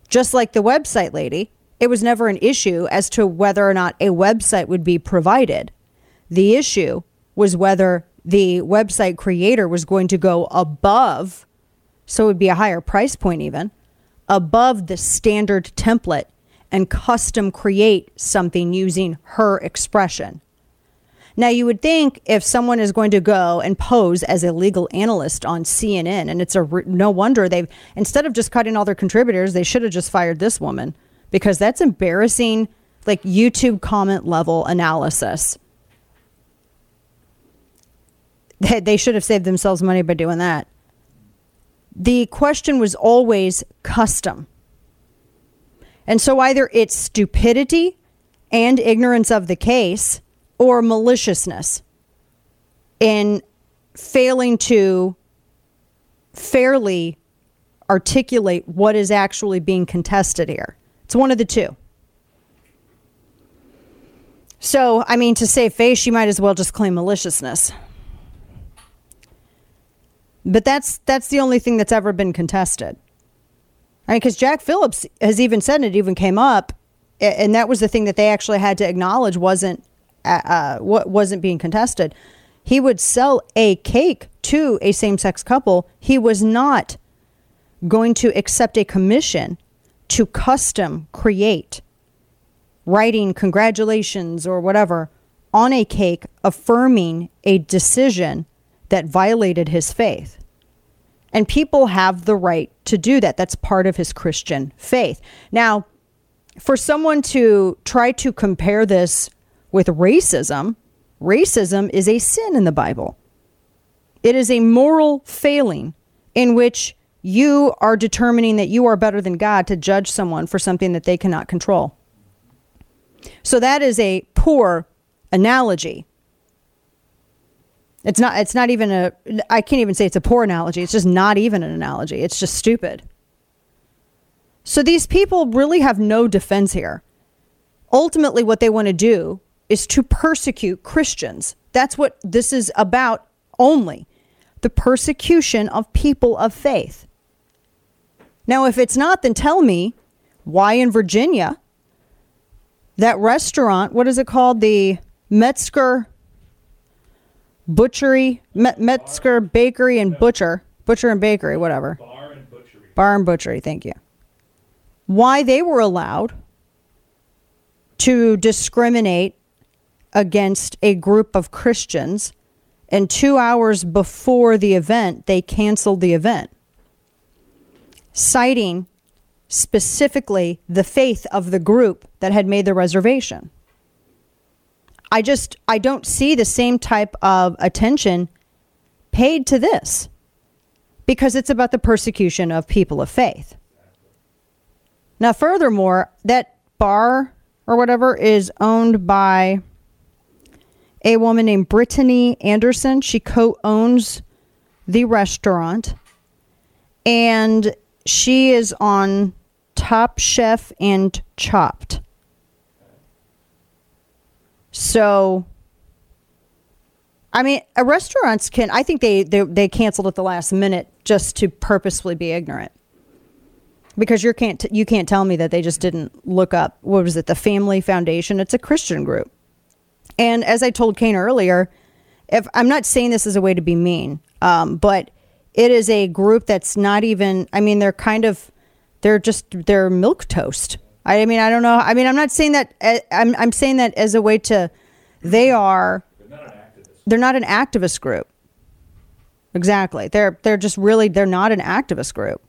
Just like the website lady, it was never an issue as to whether or not a website would be provided. The issue was whether the website creator was going to go above, so it would be a higher price point even, above the standard template and custom create something using her expression. Now, you would think if someone is going to go and pose as a legal analyst on CNN, and it's a no wonder they've, instead of just cutting all their contributors, they should have just fired this woman because that's embarrassing, like YouTube comment level analysis. They, they should have saved themselves money by doing that. The question was always custom. And so either it's stupidity and ignorance of the case or maliciousness in failing to fairly articulate what is actually being contested here. It's one of the two. So, I mean, to save face, you might as well just claim maliciousness. But that's that's the only thing that's ever been contested. I mean, because Jack Phillips has even said it even came up, and that was the thing that they actually had to acknowledge wasn't uh, what wasn't being contested. He would sell a cake to a same-sex couple. He was not going to accept a commission to custom create writing congratulations or whatever on a cake affirming a decision that violated his faith. And people have the right to do that. That's part of his Christian faith. Now, for someone to try to compare this with racism, racism is a sin in the Bible. It is a moral failing in which you are determining that you are better than God to judge someone for something that they cannot control. So that is a poor analogy. It's not it's not even a I can't even say it's a poor analogy. It's just not even an analogy. It's just stupid. So these people really have no defense here. Ultimately what they want to do is to persecute Christians. That's what this is about only. The persecution of people of faith. Now if it's not then tell me why in Virginia that restaurant, what is it called? The Metzger Butchery, Met- Metzger Bakery and Butcher, Butcher and Bakery, whatever. Bar and Butchery. Bar and Butchery, thank you. Why they were allowed to discriminate against a group of Christians, and two hours before the event, they canceled the event, citing specifically the faith of the group that had made the reservation. I just I don't see the same type of attention paid to this because it's about the persecution of people of faith. Now furthermore, that bar or whatever is owned by a woman named Brittanny Anderson. She co-owns the restaurant and she is on Top Chef and Chopped. So, I mean, restaurants can. I think they, they they canceled at the last minute just to purposefully be ignorant. because you can't you can't tell me that they just didn't look up what was it the Family Foundation? It's a Christian group, and as I told Kane earlier, if I'm not saying this as a way to be mean, um, but it is a group that's not even. I mean, they're kind of they're just they're milquetoast. I mean, I don't know. I mean, I'm not saying that. uh, I'm I'm saying that as a way to. They are. They're not an activist group. Exactly. They're they're just really they're not an activist group.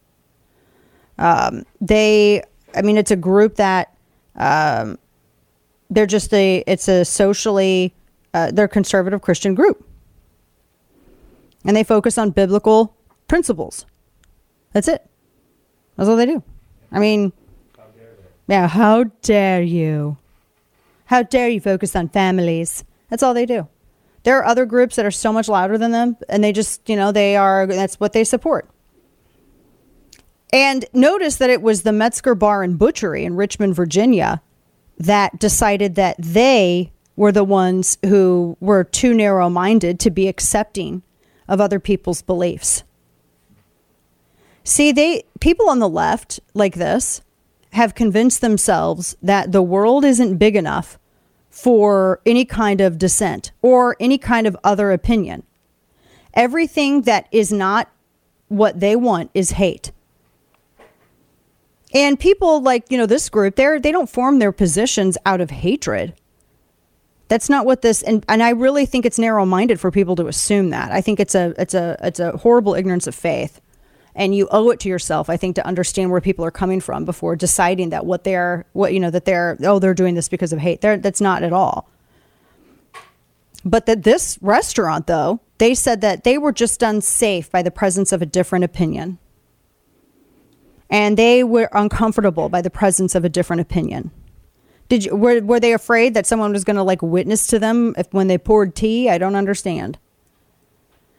Um, they, I mean, it's a group that um, they're just a it's a socially uh, they're conservative Christian group, and they focus on biblical principles. That's it. That's all they do. I mean, yeah, how dare you? How dare you focus on families? That's all they do. There are other groups that are so much louder than them, and they just, you know, they are, that's what they support. And notice that it was the Metzger Bar and Butchery in Richmond, Virginia, that decided that they were the ones who were too narrow minded to be accepting of other people's beliefs. See, they people on the left like this have convinced themselves that the world isn't big enough for any kind of dissent or any kind of other opinion. Everything that is not what they want is hate. And people like, you know, this group, they're they don't form their positions out of hatred. That's not what this and, and I really think it's narrow minded for people to assume that. I think it's a it's a it's a horrible ignorance of faith. And you owe it to yourself, I think, to understand where people are coming from before deciding that what they're what you know, that they're oh, they're doing this because of hate. They're, that's not at all. But that this restaurant, though, they said that they were just unsafe by the presence of a different opinion. And they were uncomfortable by the presence of a different opinion. Did you were, were they afraid that someone was going to like witness to them if when they poured tea? I don't understand.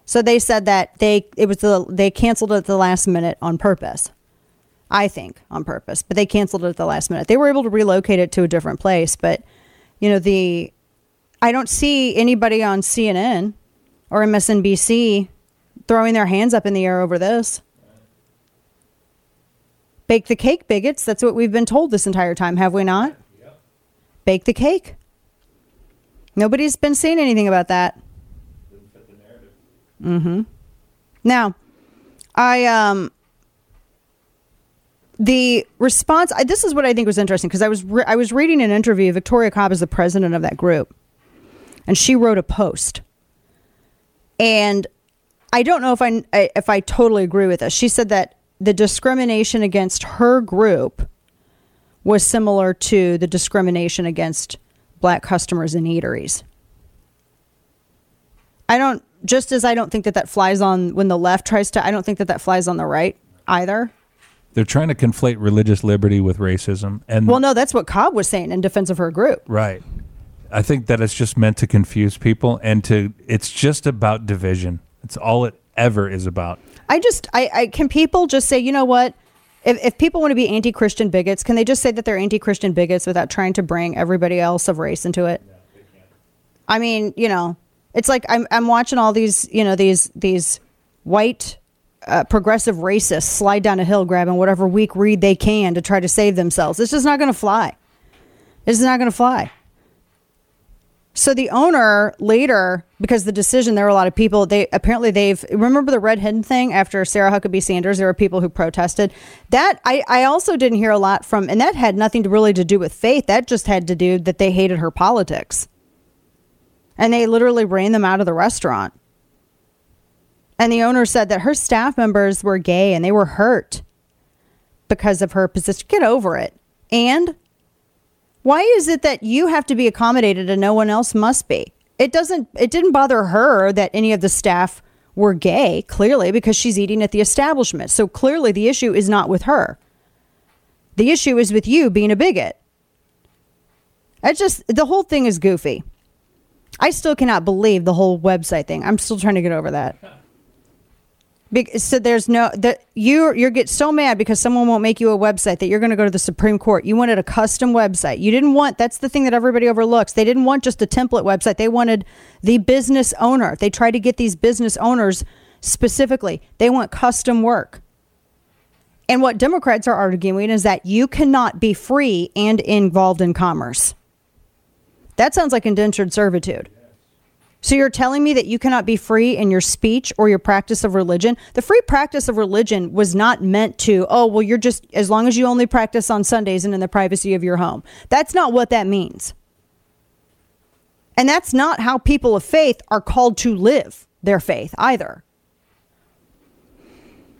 So they said that they it was the they canceled it at the last minute on purpose. I think on purpose, but they canceled it at the last minute. They were able to relocate it to a different place, but you know the I don't see anybody on CNN or MSNBC throwing their hands up in the air over this. Bake the cake, bigots. That's what we've been told this entire time, have we not? Bake the cake. Nobody's been saying anything about that. Mm-hmm. Now, I um the response. I, this is what I think was interesting because I was re- I was reading an interview. Victoria Cobb is the president of that group, and she wrote a post. And I don't know if I if I totally agree with this. She said that the discrimination against her group was similar to the discrimination against black customers in eateries. I don't just as I don't think that that flies on when the left tries to I don't think that that flies on the right either. They're trying to conflate religious liberty with racism, and Well, no, that's what Cobb was saying in defense of her group. right. I think that it's just meant to confuse people, and to it's just about division. It's all it ever is about. I just I, I can people just say, you know what? If, if people want to be anti-Christian bigots, can they just say that they're anti-Christian bigots without trying to bring everybody else of race into it? I mean, you know, it's like I'm I'm watching all these, you know, these these white uh, progressive racists slide down a hill grabbing whatever weak reed they can to try to save themselves. It's just not going to fly. It's not going to fly. So the owner later, because the decision, there were a lot of people. They apparently they've remember the red hen thing after Sarah Huckabee Sanders. There were people who protested. That I I also didn't hear a lot from, and that had nothing to really to do with faith. That just had to do that they hated her politics, and they literally ran them out of the restaurant. And the owner said that her staff members were gay and they were hurt because of her position. Get over it. And why is it that you have to be accommodated and no one else must be? It doesn't it didn't bother her that any of the staff were gay, clearly, because she's eating at the establishment. So clearly the issue is not with her. The issue is with you being a bigot. I just the whole thing is goofy. I still cannot believe the whole website thing. I'm still trying to get over that. So there's no that you you get so mad because someone won't make you a website that you're going to go to the Supreme Court. You wanted a custom website. You didn't want that's the thing that everybody overlooks. They didn't want just a template website. They wanted the business owner. They tried to get these business owners specifically. They want custom work. And what Democrats are arguing is that you cannot be free and involved in commerce. That sounds like indentured servitude. So you're telling me that you cannot be free in your speech or your practice of religion? The free practice of religion was not meant to, oh, well, you're just, as long as you only practice on Sundays and in the privacy of your home. That's not what that means. And that's not how people of faith are called to live their faith either.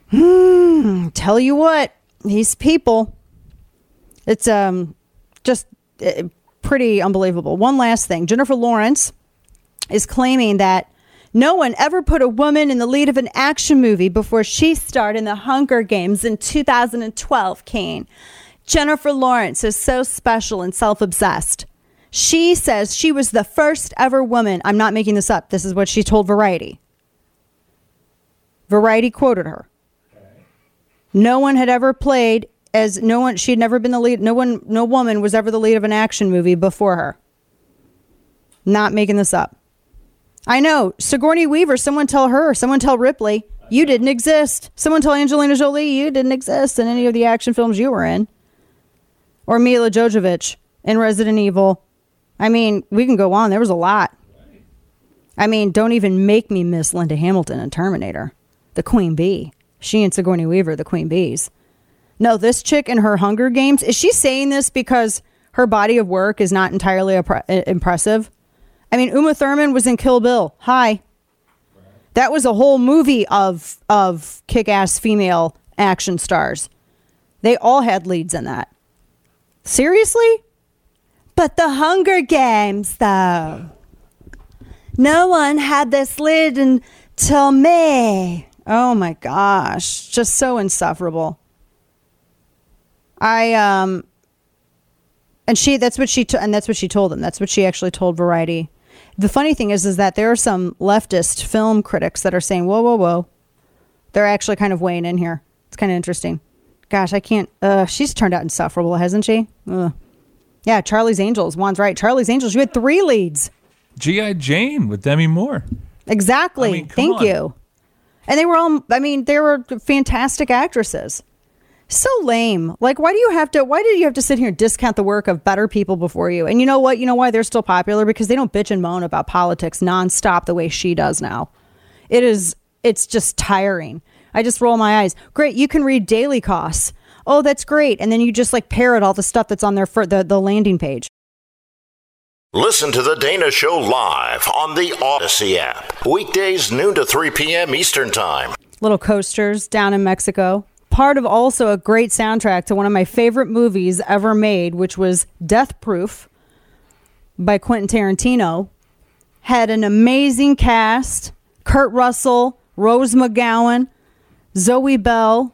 Hmm, tell you what, these people, it's um just uh, pretty unbelievable. One last thing Jennifer Lawrence is claiming that no one ever put a woman in the lead of an action movie before she starred in the Hunger Games in 2012, Kane. Jennifer Lawrence is so special and self obsessed. She says she was the first ever woman. I'm not making this up. This is what she told Variety. Variety quoted her. No one had ever played as no one. She had never been the lead. No one, no woman was ever the lead of an action movie before her. Not making this up. I know. Sigourney Weaver. Someone tell her. Someone tell Ripley. You didn't exist. Someone tell Angelina Jolie you didn't exist in any of the action films you were in. Or Milla Jovovich in Resident Evil. I mean, we can go on. There was a lot. I mean, don't even make me miss Linda Hamilton in Terminator, the Queen Bee. She and Sigourney Weaver, the Queen Bees. No, this chick in her Hunger Games, is she saying this because her body of work is not entirely impressive? I mean, Uma Thurman was in Kill Bill. Hi. That was a whole movie of of kick-ass female action stars. They all had leads in that. Seriously? But the Hunger Games, though. No one had this lead until me. Oh my gosh, just so insufferable. I um and she that's what she t- and that's what she told them. That's what she actually told Variety. The funny thing is is that there are some leftist film critics that are saying, "Whoa, whoa, whoa." They're actually kind of weighing in here. It's kind of interesting. Gosh, I can't uh she's turned out insufferable, hasn't she? Ugh. Yeah, Charlie's Angels. Juan's right. Charlie's Angels, you had 3 leads. G.I. Jane with Demi Moore. Exactly. I mean, Thank on. you. And they were all, I mean, they were fantastic actresses. So lame. Like, why do you have to, why do you have to sit here and discount the work of better people before you? And you know what? You know why they're still popular? Because they don't bitch and moan about politics nonstop the way she does now. It is, it's just tiring. I just roll my eyes. Great. You can read Daily Kos. Oh, that's great. And then you just like parrot all the stuff that's on their, for the, the landing page. Listen to The Dana Show live on the Odyssey app. Weekdays, noon to 3 p.m. Eastern Time. little coasters down in Mexico. Part of also a great soundtrack to one of my favorite movies ever made, which was Death Proof by Quentin Tarantino. Had an amazing cast Kurt Russell, Rose McGowan, Zoe Bell.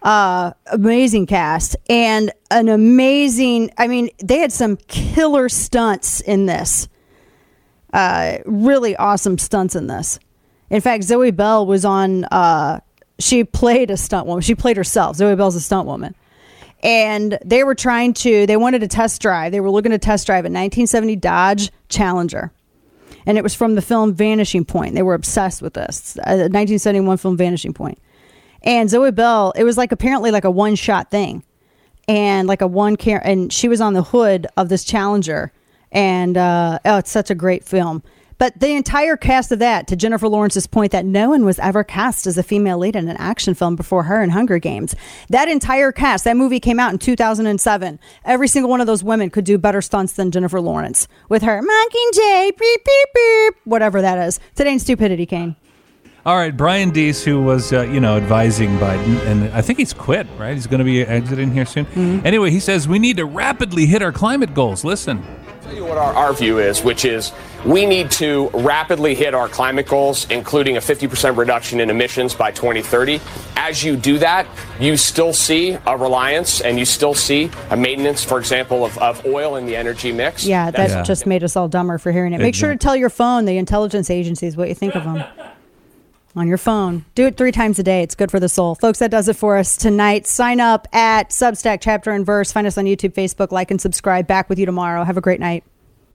Uh, amazing cast and an amazing, I mean, they had some killer stunts in this uh, really awesome stunts in this. In fact, Zoe Bell was on. Uh, she played a stunt woman. She played herself. Zoe Bell's a stunt woman, and they were trying to. They wanted a test drive. They were looking to test drive a 1970 Dodge Challenger, and it was from the film Vanishing Point. They were obsessed with this. A 1971 film Vanishing Point. And Zoe Bell. It was like apparently like a one shot thing and like a one car and she was on the hood of this challenger and uh, oh it's such a great film but the entire cast of that to jennifer lawrence's point that no one was ever cast as a female lead in an action film before her in hunger games that entire cast that movie came out in 2007 every single one of those women could do better stunts than jennifer lawrence with her mockingjay beep beep beep whatever that is today in stupidity kane All right, Brian Deese, who was uh, you know advising Biden, and I think he's quit. Right, he's going to be exiting here soon. Anyway, he says we need to rapidly hit our climate goals. Listen, tell you what our, our view is, which is we need to rapidly hit our climate goals, including a 50% reduction in emissions by 2030. As you do that, you still see a reliance and you still see a maintenance, for example, of, of oil in the energy mix. yeah that just made us all dumber for hearing it make sure to tell your phone the intelligence agencies what you think of them on your phone. Do it three times a day. It's good for the soul. Folks, that does it for us tonight. Sign up at Substack Chapter and Verse. Find us on YouTube, Facebook, like, and subscribe. Back with you tomorrow. Have a great night.